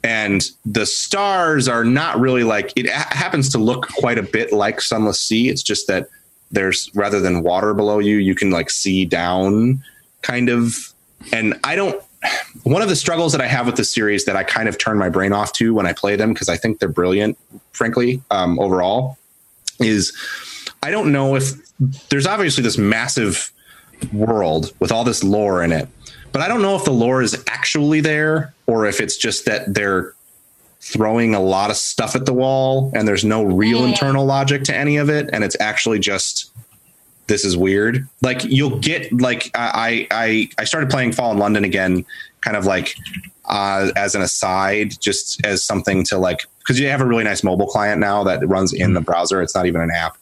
Speaker 5: and the stars are not really like it ha- happens to look quite a bit like Sunless Sea. It's just that there's rather than water below you, you can like see down, kind of. And I don't one of the struggles that I have with the series that I kind of turn my brain off to when I play them because I think they're brilliant, frankly, um, overall, is I don't know if there's obviously this massive world with all this lore in it, but I don't know if the lore is actually there or if it's just that they're throwing a lot of stuff at the wall and there's no real
Speaker 4: Mm.
Speaker 5: internal logic to any of it and it's actually just this is weird. Like you'll get like i i i started playing Fallen London again kind of like uh as an aside just as something to like because you have a really nice mobile client now that runs in the browser. It's not even an app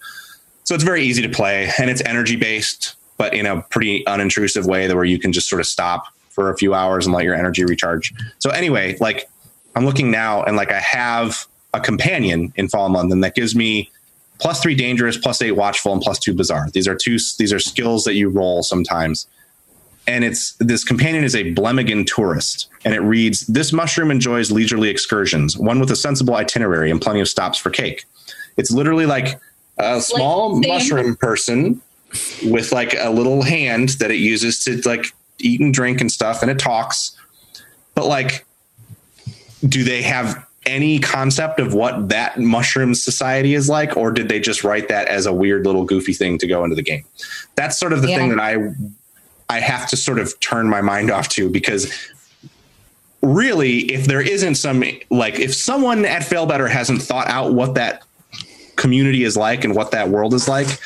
Speaker 5: so it's very easy to play and it's energy based but in a pretty unintrusive way that where you can just sort of stop for a few hours and let your energy recharge so anyway like i'm looking now and like i have a companion in Fallen london that gives me plus three dangerous, plus eight watchful, and plus two bizarre. These are two. These are skills that you roll sometimes. And it's this companion is a Blemigan tourist, and it reads: This mushroom enjoys leisurely excursions, one with a sensible itinerary and plenty of stops for cake. It's literally like a small
Speaker 4: same.
Speaker 5: mushroom person with like a little hand that it uses to like eat and drink and stuff, and it talks. But like, do they have any concept of what that mushroom society is like, or did they just write that as a weird little goofy thing to go into the game? That's sort of the
Speaker 4: Yeah.
Speaker 5: thing that I I have to sort of turn my mind off to because really, if there isn't some like if someone at Failbetter hasn't thought out what that community is like and what that world is like,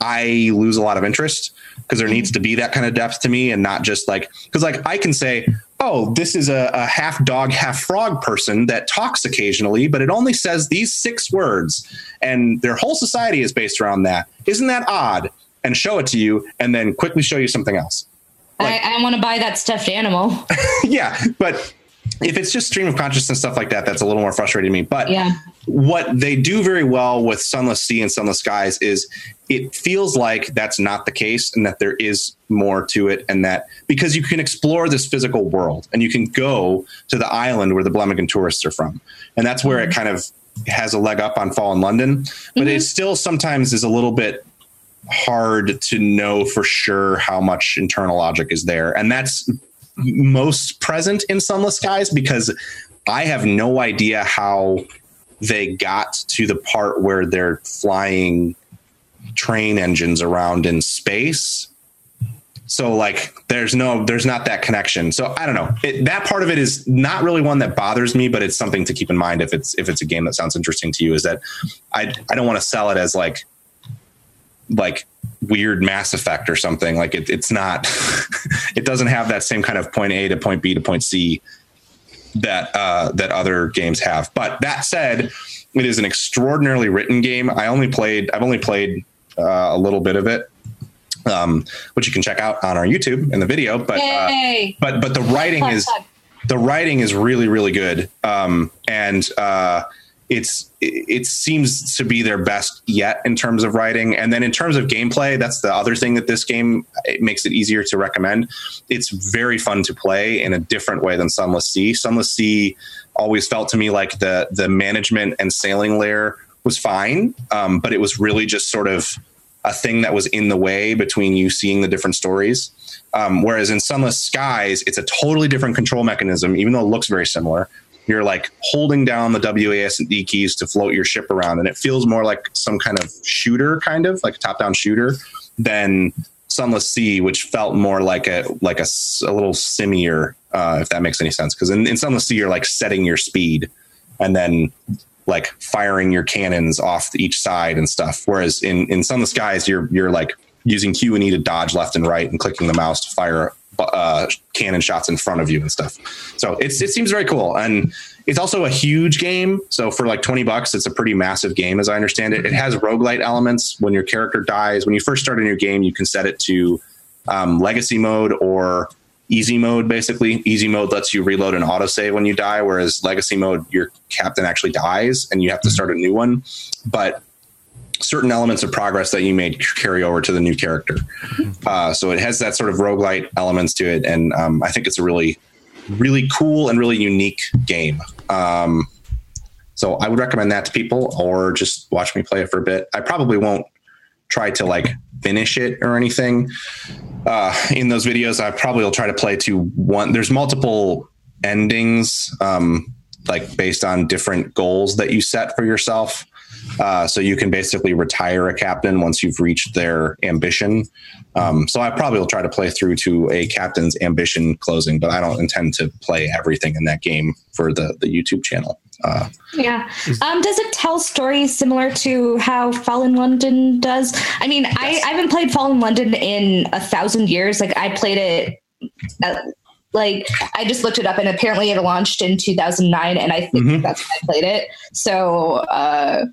Speaker 5: I lose a lot of interest because there mm-hmm. needs to be that kind of depth to me and not just like because like I can say, oh, this is a, a half dog, half frog person that talks occasionally, but it only says these six words, and their whole society is based around that. Isn't that odd? And show it to you, and then quickly show you something else.
Speaker 4: I, I want to buy that stuffed animal.
Speaker 5: yeah, but if it's just stream of consciousness stuff like that, that's a little more frustrating to me. But
Speaker 4: Yeah.
Speaker 5: what they do very well with Sunless Sea and Sunless Skies is it feels like that's not the case and that there is more to it and that because you can explore this physical world and you can go to the island where the Blemigan tourists are from. And that's where it mm-hmm. kind of has a leg up on Fallen London. But it mm-hmm. still sometimes is a little bit hard to know for sure how much internal logic is there. And that's most present in Sunless Skies because I have no idea how they got to the part where they're flying train engines around in space. So like there's no there's not that connection. So I don't know. It, that part of it is not really one that bothers me, but it's something to keep in mind if it's if it's a game that sounds interesting to you is that I I don't want to sell it as like like weird mass effect or something. Like it, it's not it doesn't have that same kind of point a to point b to point c that uh that other games have. But that said it is an extraordinarily written game. I only played i've only played uh, a little bit of it um which you can check out on our youtube in the video but uh, but but the writing is the writing is really really good. Um and uh it's it seems to be their best yet in terms of writing. And then in terms of gameplay that's the other thing that this game it makes it easier to recommend. It's very fun to play in a different way than sunless sea. Sunless sea always felt to me like the the management and sailing layer was fine um, but it was really just sort of a thing that was in the way between you seeing the different stories. Um, whereas in Sunless Skies, it's a totally different control mechanism, even though it looks very similar. You're like holding down the WAS and D keys to float your ship around, and it feels more like some kind of shooter, kind of like a top-down shooter, than Sunless Sea, which felt more like a like a, a little simier, uh, if that makes any sense. Because in, in Sunless Sea, you're like setting your speed, and then like firing your cannons off each side and stuff. Whereas in in Sunless Skies, you're you're like using Q and E to dodge left and right and clicking the mouse to fire uh, cannon shots in front of you and stuff. So it's it seems very cool and it's also a huge game. So for like 20 bucks, it's a pretty massive game as I understand it. It has roguelite elements. When your character dies, when you first start a new game, you can set it to um, legacy mode or easy mode basically easy mode lets you reload and autosave when you die whereas legacy mode your captain actually dies and you have to start a new one but certain elements of progress that you made carry over to the new character uh, so it has that sort of roguelite elements to it and um, i think it's a really really cool and really unique game um, so i would recommend that to people or just watch me play it for a bit i probably won't try to like finish it or anything. Uh, in those videos, I probably will try to play to one. There's multiple endings, um, like based on different goals that you set for yourself. Uh, so you can basically retire a captain once you've reached their ambition. Um, so I probably will try to play through to a captain's ambition closing, but I don't intend to play everything in that game for the the YouTube channel. Uh,
Speaker 4: Yeah. Um, does it tell stories similar to how Fallen London does? I mean, I, I haven't played Fallen London in a thousand years. Like I played it, uh, like I just looked it up, and apparently it launched in 2009, and I think
Speaker 5: Mhm.
Speaker 4: that's when I played it. So, uh, j-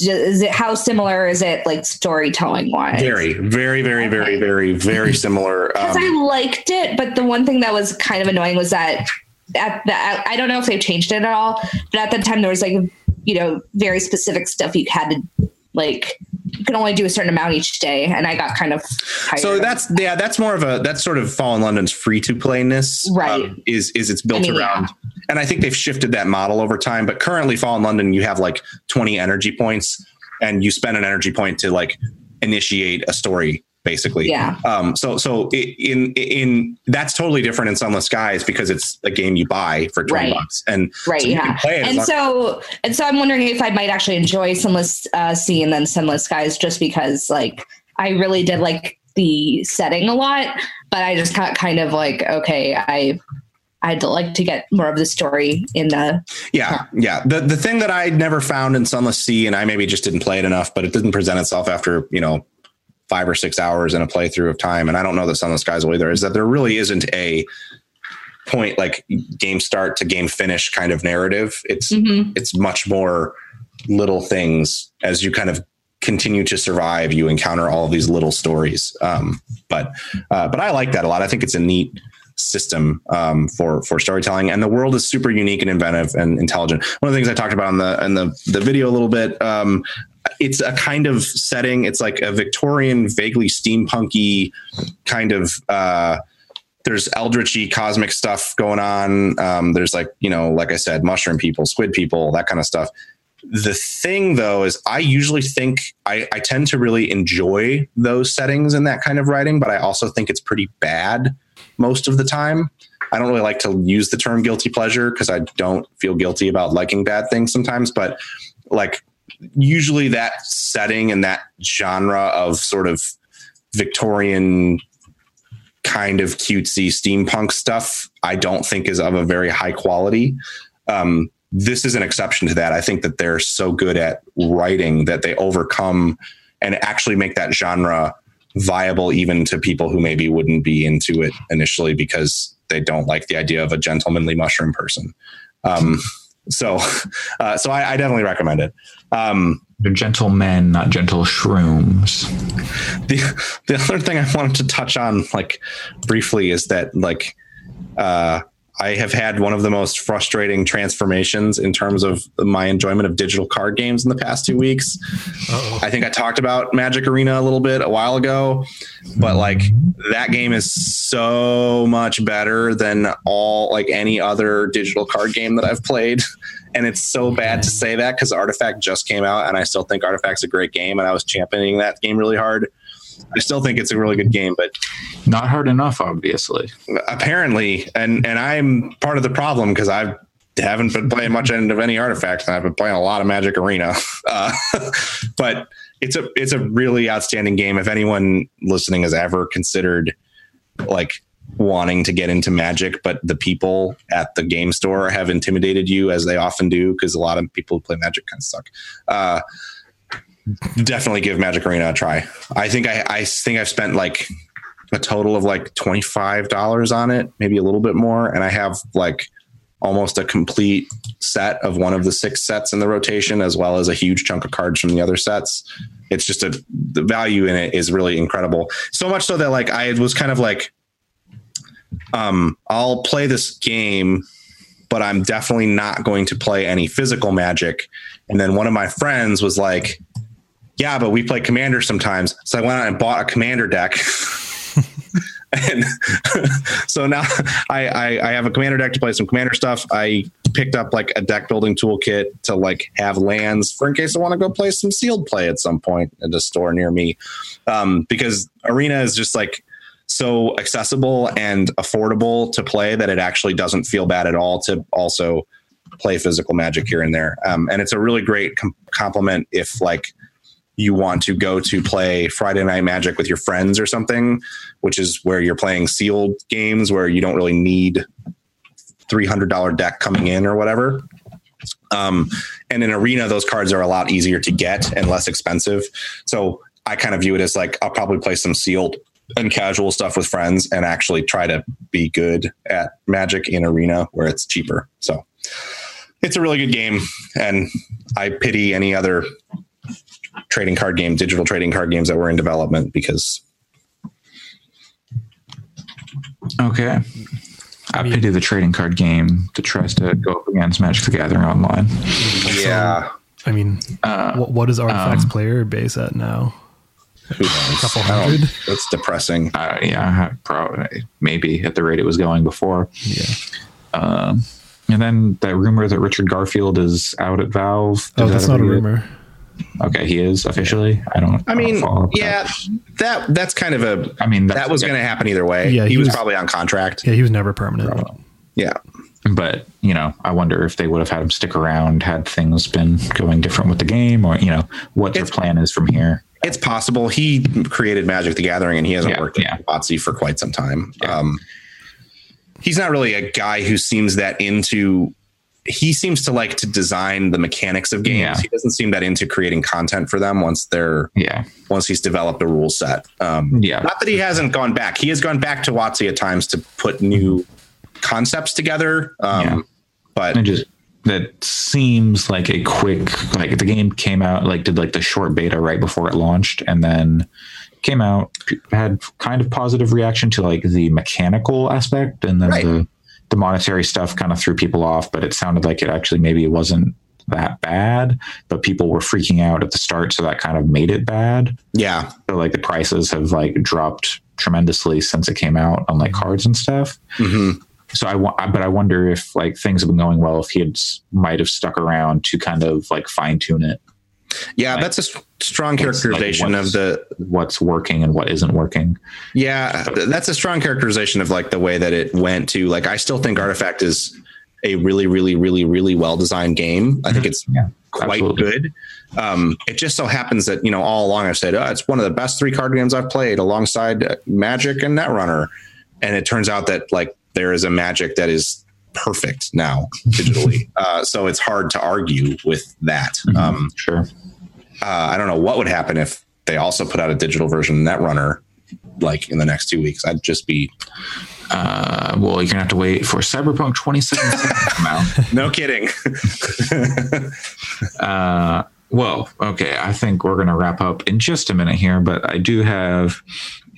Speaker 4: is it how similar is it like storytelling wise?
Speaker 5: very, very, very, very, very, very similar.
Speaker 4: because
Speaker 5: Um,
Speaker 4: I liked it, but the one thing that was kind of annoying was that at the I don't know if they've changed it at all, but at the time there was like you know very specific stuff you had to like you can only do a certain amount each day, and I got kind of tired.
Speaker 5: so that's yeah, that's more of a that's sort of Fallen London's free to playness,
Speaker 4: Right.
Speaker 5: is is it's built
Speaker 4: I mean,
Speaker 5: around, and I think they've shifted that model over time. But currently, Fallen London, you have like twenty energy points, and you spend an energy point to like initiate a story, basically.
Speaker 4: Yeah.
Speaker 5: Um. So so in in that's totally different in Sunless Skies because it's a game you buy for twenty
Speaker 4: Right.
Speaker 5: bucks, and
Speaker 4: right,
Speaker 5: so
Speaker 4: yeah. And
Speaker 5: long-
Speaker 4: so and so I'm wondering if I might actually enjoy Sunless uh, Sea and then Sunless Skies just because like I really did like the setting a lot, but I just got kind of like okay, I. I'd like to get more of the story in the
Speaker 5: Yeah, yeah. The the thing that I never found in Sunless Sea, and I maybe just didn't play it enough, but it didn't present itself after you know five or six hours in a playthrough of time, and I don't know that Sunless Skies will either. Is that there really isn't a point like game start to game finish kind of narrative. It's
Speaker 4: Mhm.
Speaker 5: it's much more little things as you kind of continue to survive. You encounter all of these little stories, um, but uh, but I like that a lot. I think it's a neat system um, for for storytelling, and the world is super unique and inventive and intelligent. One of the things I talked about in the in the the video a little bit. Um, it's a kind of setting. It's like a Victorian, vaguely steampunky kind of. Uh, there's eldritchy cosmic stuff going on. Um, there's like you know, like I said, mushroom people, squid people, that kind of stuff. The thing though is, I usually think I, I tend to really enjoy those settings and that kind of writing, but I also think it's pretty bad most of the time. I don't really like to use the term guilty pleasure because I don't feel guilty about liking bad things sometimes, but like usually that setting and that genre of sort of Victorian kind of cutesy steampunk stuff, I don't think is of a very high quality. Um, this is an exception to that. I think that they're so good at writing that they overcome and actually make that genre viable even to people who maybe wouldn't be into it initially because they don't like the idea of a gentlemanly mushroom person. Um, so, uh, so I, I definitely recommend it. Um,
Speaker 2: They're gentle men, not gentle shrooms.
Speaker 5: the the other thing I wanted to touch on, like briefly, is that like uh, I have had one of the most frustrating transformations in terms of my enjoyment of digital card games in the past two weeks. I think I talked about Magic Arena a little bit a while ago, but like that game is so much better than all like any other digital card game that I've played. And it's so bad to say that because Artifact just came out, and I still think Artifact's a great game, and I was championing that game really hard. I still think it's a really good game, but
Speaker 2: Not hard enough, obviously.
Speaker 5: apparently, and and I'm part of the problem because I haven't been playing much end of any artifacts, and I've been playing a lot of Magic Arena. Uh, but it's a it's a really outstanding game. If anyone listening has ever considered like wanting to get into Magic, but the people at the game store have intimidated you as they often do, because a lot of people who play Magic kind of suck. Uh, definitely give Magic Arena a try. I think I, I think I've spent like a total of like $25 on it, maybe a little bit more. And I have like almost a complete set of one of the six sets in the rotation, as well as a huge chunk of cards from the other sets. It's just a, the value in it is really incredible. So much so that like I was kind of like, um, I'll play this game, but I'm definitely not going to play any physical magic. And then one of my friends was like, yeah, but we play commander sometimes. So I went out and bought a commander deck. and so now I, I, I have a commander deck to play some commander stuff. I picked up like a deck building toolkit to like have lands for in case I want to go play some sealed play at some point at a store near me. Um, because arena is just like so accessible and affordable to play that it actually doesn't feel bad at all to also play physical magic here and there. Um, and it's a really great com- compliment if like you want to go to play Friday Night Magic with your friends or something, which is where you're playing sealed games where you don't really need $300 deck coming in or whatever. Um, and in Arena, those cards are a lot easier to get and less expensive. So I kind of view it as like I'll probably play some sealed and casual stuff with friends and actually try to be good at Magic in Arena where it's cheaper. So it's a really good game. And I pity any other trading card game, digital trading card games that were in development because
Speaker 2: Okay. I pity the trading card game that tries to go up against Magic the Gathering online.
Speaker 5: yeah,
Speaker 3: I mean,
Speaker 2: Uh,
Speaker 3: what, what is Artifact's
Speaker 2: um,
Speaker 3: player base at now?
Speaker 5: who knows?
Speaker 3: couple
Speaker 5: I don't-
Speaker 3: hundred?
Speaker 5: That's depressing.
Speaker 2: Uh, yeah, probably maybe at the rate it was going before.
Speaker 3: Yeah.
Speaker 2: Um, and then that rumor that Richard Garfield is out at Valve.
Speaker 3: Oh, that's
Speaker 2: that
Speaker 3: not a
Speaker 2: ever get-
Speaker 3: rumor.
Speaker 2: Okay, he is officially. I don't.
Speaker 5: I mean,
Speaker 2: follow up with
Speaker 5: yeah,
Speaker 2: that.
Speaker 5: that that's kind of a
Speaker 2: I mean,
Speaker 5: that was going to happen either way.
Speaker 3: Yeah,
Speaker 5: he,
Speaker 3: he
Speaker 5: was,
Speaker 3: was-
Speaker 5: probably on contract.
Speaker 3: Yeah, he was never permanent.
Speaker 5: Yeah,
Speaker 2: but you know, I wonder if they would have had him stick around had things been going different with the game, or you know, what their plan is from here.
Speaker 5: it's possible. He created Magic the Gathering, and he hasn't
Speaker 2: Yeah,
Speaker 5: worked
Speaker 2: yeah.
Speaker 5: at WotC for quite some time. Um, he's not really a guy who seems that into. He seems to like to design the mechanics of games.
Speaker 2: Yeah.
Speaker 5: He doesn't seem that into creating content for them once they're
Speaker 2: Yeah,
Speaker 5: once he's developed a rule set. Um,
Speaker 2: Yeah.
Speaker 5: Not that he hasn't gone back. He has gone back to WotC at times to put new concepts together. Um,
Speaker 2: Yeah.
Speaker 5: But
Speaker 2: and just that seems like a quick like the game came out like did like the short beta right before it launched, and then came out had kind of positive reaction to like the mechanical aspect, and then
Speaker 5: Right.
Speaker 2: the the monetary stuff kind of threw people off. But it sounded like it actually maybe wasn't that bad, but people were freaking out at the start, so that kind of made it bad.
Speaker 5: yeah,
Speaker 2: So like the prices have like dropped tremendously since it came out on like cards and stuff.
Speaker 5: hmm
Speaker 2: So I but I wonder if like things have been going well, if he had might have stuck around to kind of like fine tune it,
Speaker 5: yeah,
Speaker 2: Like,
Speaker 5: that's a strong
Speaker 2: it's like
Speaker 5: characterization of the
Speaker 2: what's working and what isn't working.
Speaker 5: Yeah, that's a strong characterization of like the way that it went to. Like, I still think Artifact is a really, really, really, really well designed game. I think it's
Speaker 2: Yeah,
Speaker 5: quite
Speaker 2: absolutely.
Speaker 5: good. Um, it just so happens that you know all along I've said oh, it's one of the best three card games I've played alongside uh, Magic and Netrunner, and it turns out that like there is a Magic that is perfect now digitally. uh, so it's hard to argue with that.
Speaker 2: Mhm.
Speaker 5: Um,
Speaker 2: Sure.
Speaker 5: uh, I don't know what would happen if they also put out a digital version of Netrunner like in the next two weeks. I'd just be
Speaker 2: Uh, well, you're gonna have to wait for Cyberpunk 2077 to come out.
Speaker 5: no kidding.
Speaker 2: Uh, well, okay. I think we're going to wrap up in just a minute here, but I do have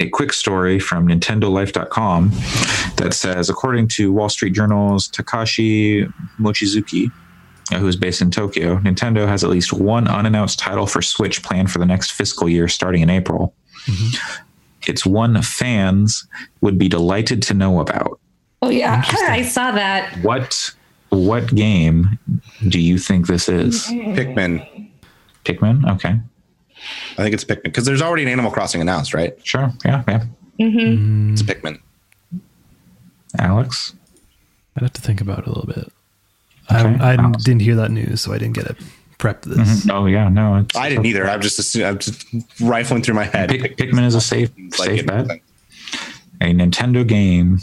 Speaker 2: a quick story from NintendoLife.com that says, according to Wall Street Journal's Takashi Mochizuki, uh, who is based in Tokyo, Nintendo has at least one unannounced title for Switch planned for the next fiscal year starting in April. It's one fans would be delighted to know about.
Speaker 4: Oh yeah, I saw that.
Speaker 2: What what game do you think this is?
Speaker 5: Pikmin.
Speaker 2: Pikmin? Okay.
Speaker 5: I think it's Pikmin because there's already an Animal Crossing announced, right?
Speaker 2: Sure. Yeah. Yeah.
Speaker 4: hmm
Speaker 5: It's Pikmin.
Speaker 2: Alex.
Speaker 3: I'd have to think about it a little bit.
Speaker 2: Okay.
Speaker 3: I, I didn't hear that news, so I didn't get it prepped this.
Speaker 2: Mhm. Oh yeah. No. It's,
Speaker 5: I didn't either. I'm just assu- I'm just rifling through my head.
Speaker 2: Pik- Pikmin is a safe
Speaker 5: It's like
Speaker 2: safe bet. A Nintendo game,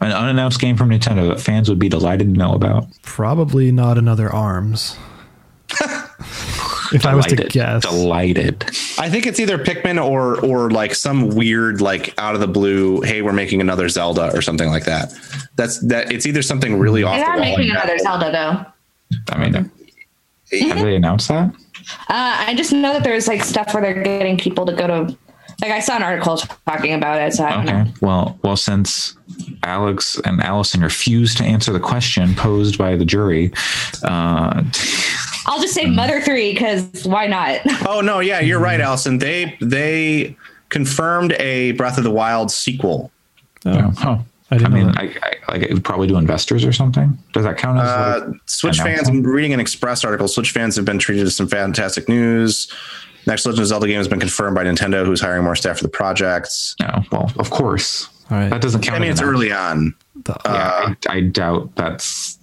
Speaker 2: an unannounced game from Nintendo that fans would be delighted to know about.
Speaker 3: Probably not another ARMS. if I was to guess,
Speaker 2: Delighted.
Speaker 5: I think it's either Pikmin or or like some weird like out of the blue. Hey, we're making another Zelda or something like that. That's that. It's either something really off
Speaker 4: They
Speaker 5: the
Speaker 4: are
Speaker 5: wall.
Speaker 4: making
Speaker 5: like that.
Speaker 4: another Zelda though.
Speaker 2: I mean, have they announced that?
Speaker 4: Uh, I just know that there's like stuff where they're getting people to go to. Like I saw an article talking about it, so I don't know.
Speaker 2: Okay. Well, well, since Alex and Allison refused to answer the question posed by the jury, uh,
Speaker 4: I'll just say Mother Three because why not?
Speaker 5: Oh no, yeah, you're right, Allison. They they confirmed a Breath of the Wild sequel.
Speaker 3: oh,
Speaker 2: oh,
Speaker 3: I
Speaker 2: I
Speaker 3: didn't
Speaker 2: mean,
Speaker 3: know.
Speaker 2: I, I like it would probably do investors or something. Does that count as?
Speaker 5: Uh,
Speaker 2: like,
Speaker 5: Switch fans. I'm reading an Express article. Switch fans have been treated to some fantastic news. Next Legend of Zelda game has been confirmed by Nintendo, who's hiring more staff for the project.
Speaker 2: no. Well, of course.
Speaker 3: All right.
Speaker 2: That doesn't count.
Speaker 5: I mean, it's
Speaker 2: an
Speaker 5: early on.
Speaker 3: The-
Speaker 2: Yeah, I, I doubt that's.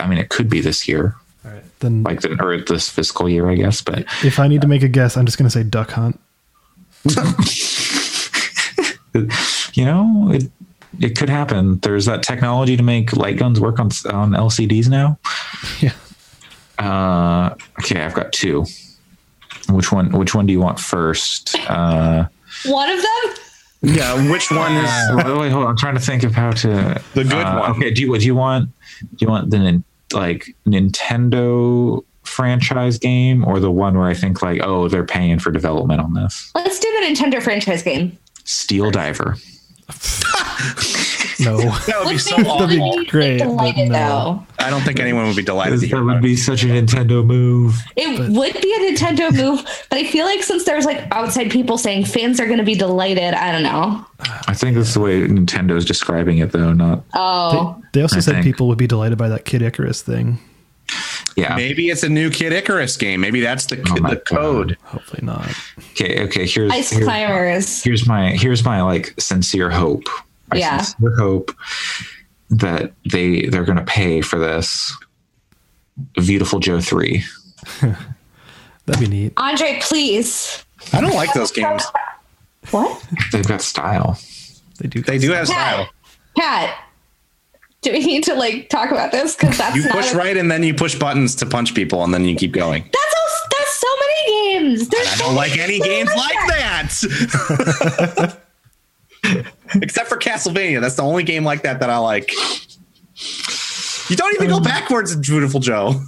Speaker 2: I mean, it could be this year,
Speaker 3: all right. Then,
Speaker 2: like the, or this fiscal year, I guess. But
Speaker 3: if I need to make a guess, I'm just going to say Duck Hunt.
Speaker 2: you know, it it could happen. There's that technology to make light guns work on on LCDs now.
Speaker 3: Yeah.
Speaker 2: Uh, okay, I've got two. Which one? Which one do you want first? Uh,
Speaker 4: One of them?
Speaker 5: Yeah, which one is
Speaker 2: wait, wait, hold on. I'm trying to think of how to
Speaker 5: the good
Speaker 2: uh,
Speaker 5: one?
Speaker 2: Okay, do you do you want do you want the nin- like Nintendo franchise game or the one where I think like oh they're paying for development on this
Speaker 4: Let's do the Nintendo franchise game.
Speaker 2: Steel Diver.
Speaker 3: No.
Speaker 5: That would be so
Speaker 4: make
Speaker 3: That'd be
Speaker 5: awful.
Speaker 4: somebody
Speaker 3: great, but
Speaker 4: Delighted,
Speaker 3: no.
Speaker 4: though.
Speaker 5: I don't think anyone would be delighted to
Speaker 2: That
Speaker 5: about
Speaker 2: would
Speaker 5: it.
Speaker 2: be such a Nintendo move.
Speaker 4: It would be a Nintendo move, but I feel like since there's like outside people saying fans are going to be delighted, I don't know.
Speaker 2: Uh, I think that's the way Nintendo is describing it though. Not
Speaker 4: Oh,
Speaker 3: They also
Speaker 2: I
Speaker 3: said
Speaker 2: think.
Speaker 3: people would be delighted by that Kid Icarus thing.
Speaker 2: yeah.
Speaker 5: Maybe it's a new Kid Icarus game. Maybe that's the,
Speaker 2: Oh
Speaker 5: the code.
Speaker 3: Hopefully not.
Speaker 2: Okay. Okay. Here's
Speaker 4: Ice
Speaker 2: here's,
Speaker 4: Climbers.
Speaker 2: here's my here's my like sincere hope. My
Speaker 4: Yeah.
Speaker 2: sincere hope that they they're gonna pay for this. Viewtiful Joe three.
Speaker 3: That'd be neat.
Speaker 4: Andre, please.
Speaker 5: I don't like those games.
Speaker 4: What?
Speaker 2: They've got style.
Speaker 3: They do.
Speaker 5: They do have style.
Speaker 4: Pat, do we need to like talk about this? Because that's
Speaker 5: You push
Speaker 4: a-
Speaker 5: right and then you push buttons to punch people and then you keep going.
Speaker 4: That's all, that's so many games. There's
Speaker 5: I don't like any games like that. Except for Castlevania. That's the only game like that that I like. You don't even go um, backwards in Viewtiful Joe.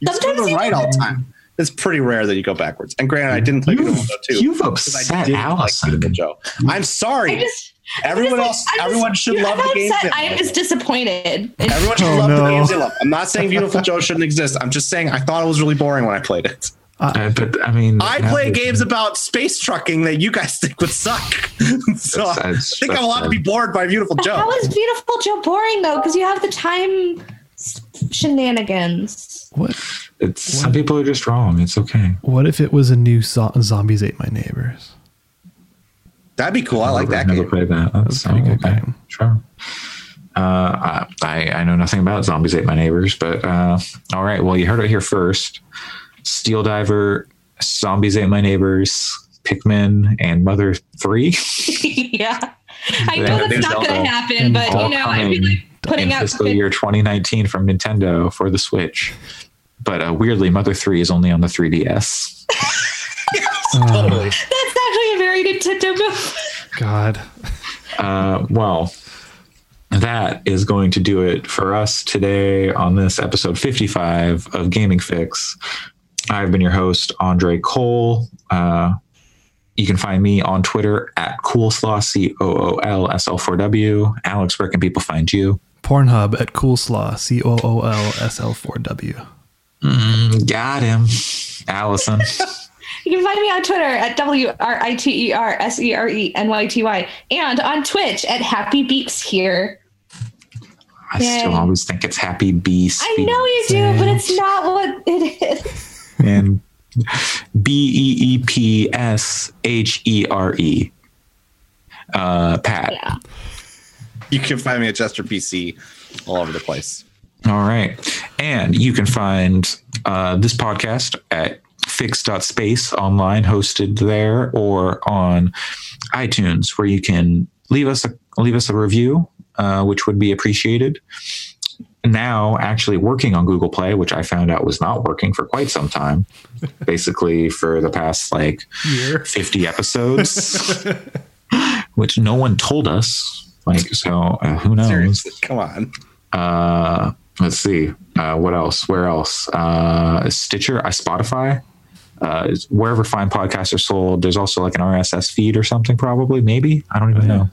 Speaker 5: You just go to the right all the time. It's pretty rare that you go backwards. And granted, I didn't play Viewtiful Joe too.
Speaker 2: You've
Speaker 5: because I
Speaker 2: upset
Speaker 5: didn't like
Speaker 2: Allison.
Speaker 5: Viewtiful Joe. I'm sorry.
Speaker 4: I just,
Speaker 5: Everyone
Speaker 4: I'm
Speaker 5: else-
Speaker 4: just, I'm
Speaker 5: everyone
Speaker 4: just,
Speaker 5: should
Speaker 4: you're
Speaker 5: love the
Speaker 4: not
Speaker 5: games
Speaker 4: I'm just disappointed. And
Speaker 5: Everyone should
Speaker 3: Oh,
Speaker 5: love the
Speaker 3: no.
Speaker 5: games they love. I'm not saying Viewtiful Joe shouldn't exist. I'm just saying I thought it was really boring when I played it.
Speaker 2: Uh, but I mean,
Speaker 5: I play
Speaker 2: that-
Speaker 5: games about space trucking that you guys think would suck. so I think I'm
Speaker 2: that's
Speaker 5: allowed to be bored by Viewtiful Joe.
Speaker 4: How is Viewtiful Joe boring though? Because you have the time shenanigans.
Speaker 3: What?
Speaker 2: It's, some people are just wrong. It's okay.
Speaker 3: What if it was a new zo- Zombies Ate My Neighbors?
Speaker 5: That'd be cool. I like that
Speaker 2: I've never
Speaker 5: game.
Speaker 2: played that. That's
Speaker 3: a pretty good
Speaker 2: okay.
Speaker 3: game.
Speaker 2: Sure. Uh, I I know nothing about zombies ate my neighbors, but uh, all right. Well, you heard it here first. Steel Diver, Zombies Ate My Neighbors, Pikmin, and Mother Three.
Speaker 4: yeah. I know
Speaker 2: Yeah,
Speaker 4: that's
Speaker 5: there's
Speaker 4: not going to happen, but
Speaker 2: all
Speaker 4: you know, I feel
Speaker 2: coming
Speaker 4: like putting
Speaker 2: in
Speaker 4: out
Speaker 2: fiscal year 2019 from Nintendo for the Switch. But uh, weirdly, Mother Three is only on the 3DS.
Speaker 5: Totally.
Speaker 4: That's actually a very Nintendo move.
Speaker 3: God.
Speaker 2: Uh, well, that is going to do it for us today on this episode 55 of Gaming Fyx. I've been your host, Andre Cole. Uh, you can find me on Twitter at Coolslaw, C O O L S L 4 W. Alex, where can people find you?
Speaker 3: Pornhub at Coolslaw, C O O L S L 4 W.
Speaker 2: Mm, got him. Allison.
Speaker 4: You can find me on Twitter at W R I T E R S E R E N Y T Y and on Twitch at Happy Beeps here.
Speaker 2: I still always think it's Happy Bee
Speaker 4: I know you do, but it's not what it is.
Speaker 2: And B E E P S H E R E. Uh, Pat.
Speaker 4: Yeah.
Speaker 5: You can find me at Chester PC all over the place.
Speaker 2: All right. And you can find uh, this podcast at fyx.space online, hosted there, or on iTunes, where you can leave us a leave us a review, uh, which would be appreciated. Now, actually working on Google Play, which I found out was not working for quite some time, basically for the past like
Speaker 3: Year.
Speaker 2: 50 episodes, which no one told us. Like, so uh, who knows?
Speaker 5: Seriously, come on.
Speaker 2: uh let's see uh what else where else uh stitcher uh, spotify uh wherever fine podcasts are sold there's also like an rss feed or something probably maybe i don't even
Speaker 3: Yeah.
Speaker 2: know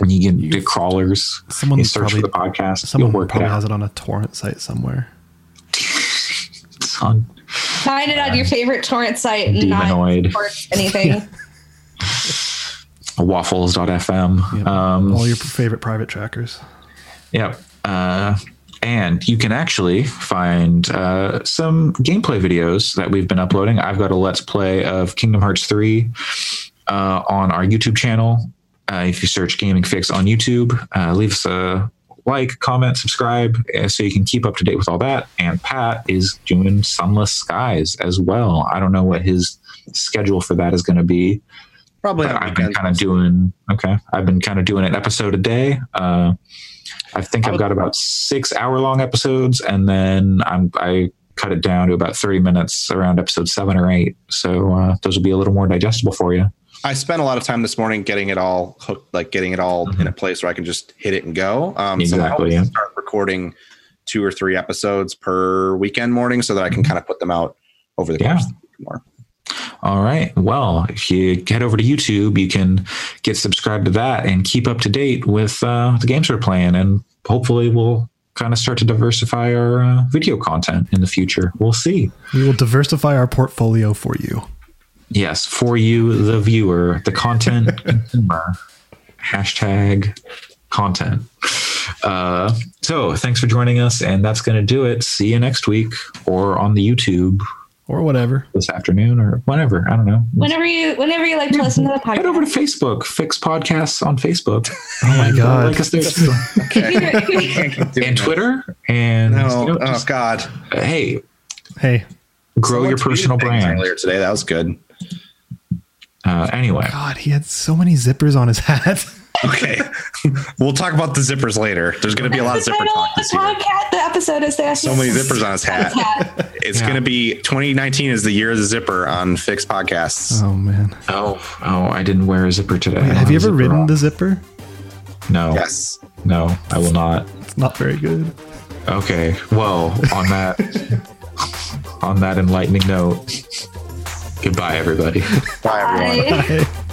Speaker 2: and you can do crawlers
Speaker 3: Someone
Speaker 2: you search for
Speaker 3: probably-
Speaker 2: the podcast
Speaker 3: Someone
Speaker 2: you'll work it
Speaker 3: probably
Speaker 2: out
Speaker 3: has it on a torrent site somewhere.
Speaker 2: It's on
Speaker 4: Find it on your favorite torrent site and not
Speaker 2: Demonoid.
Speaker 4: torrent anything.
Speaker 2: waffles.fm.
Speaker 3: Yep.
Speaker 2: Um,
Speaker 3: All your favorite private trackers.
Speaker 2: Yep. Uh, and you can actually find uh, some gameplay videos that we've been uploading. I've got a let's play of Kingdom Hearts 3 uh, on our YouTube channel. Uh, if you search Gaming Fyx on YouTube, uh, leave us a like, comment, subscribe uh, so you can keep up to date with all that. And Pat is doing Sunless Skies as well. I don't know what his schedule for that is going to be.
Speaker 5: Probably
Speaker 2: I've been kind of doing okay. I've been kind of doing an episode a day. Uh, I think I've got about six hour long episodes, and then I'm I cut it down to about thirty minutes around episode seven or eight. So uh, those will be a little more digestible for you.
Speaker 5: I spent a lot of time this morning getting it all hooked, like getting it all in a place where I can just hit it and go. Um, so I
Speaker 2: Mm-hmm. Exactly,
Speaker 5: hope
Speaker 2: yeah.
Speaker 5: start recording two or three episodes per weekend morning so that I can kind of put them out over the
Speaker 2: Mm-hmm. Yeah.
Speaker 5: course of the week more.
Speaker 2: All right. Well, if you head over to YouTube, you can get subscribed to that and keep up to date with uh, the games we're playing, and hopefully we'll kind of start to diversify our uh, video content in the future. We'll see.
Speaker 3: We will diversify our portfolio for you.
Speaker 2: Yes, for you, the viewer, the content consumer. Hashtag content. Uh, so thanks for joining us, and that's going to do it. See you next week or on the YouTube
Speaker 3: Or whatever.
Speaker 2: this afternoon or whenever. I don't know.
Speaker 4: Whenever you whenever you like to listen to the podcast.
Speaker 2: Head over to Facebook, Fyx Podcasts on Facebook.
Speaker 3: Oh my God.
Speaker 2: Like us there too. And. Twitter. And
Speaker 5: No,
Speaker 2: you know,
Speaker 5: oh God!
Speaker 2: hey,
Speaker 3: Hey,
Speaker 2: grow
Speaker 5: Someone
Speaker 2: your personal brand.
Speaker 5: earlier today. That was good.
Speaker 2: Uh, anyway,
Speaker 3: God, he had so many zippers on his hat.
Speaker 5: Okay, we'll talk about the zippers later. There's going to be a lot of
Speaker 4: the
Speaker 5: zipper
Speaker 4: title
Speaker 5: talk
Speaker 4: the
Speaker 5: this year.
Speaker 4: podcast, the episode is there.
Speaker 5: So many zippers on his hat. It's
Speaker 2: Yeah.
Speaker 5: going to be 2019 is the year of the zipper on Fixed Podcasts.
Speaker 3: Oh man.
Speaker 2: oh, oh, I didn't wear a zipper today.
Speaker 3: Wait, have you ever ridden
Speaker 2: on.
Speaker 3: the zipper?
Speaker 2: No,
Speaker 5: Yes.
Speaker 2: no, I will not.
Speaker 3: It's not very good.
Speaker 2: Okay. Well, on that on that enlightening note, goodbye everybody.
Speaker 5: Bye, everyone.
Speaker 4: Bye.
Speaker 3: Bye.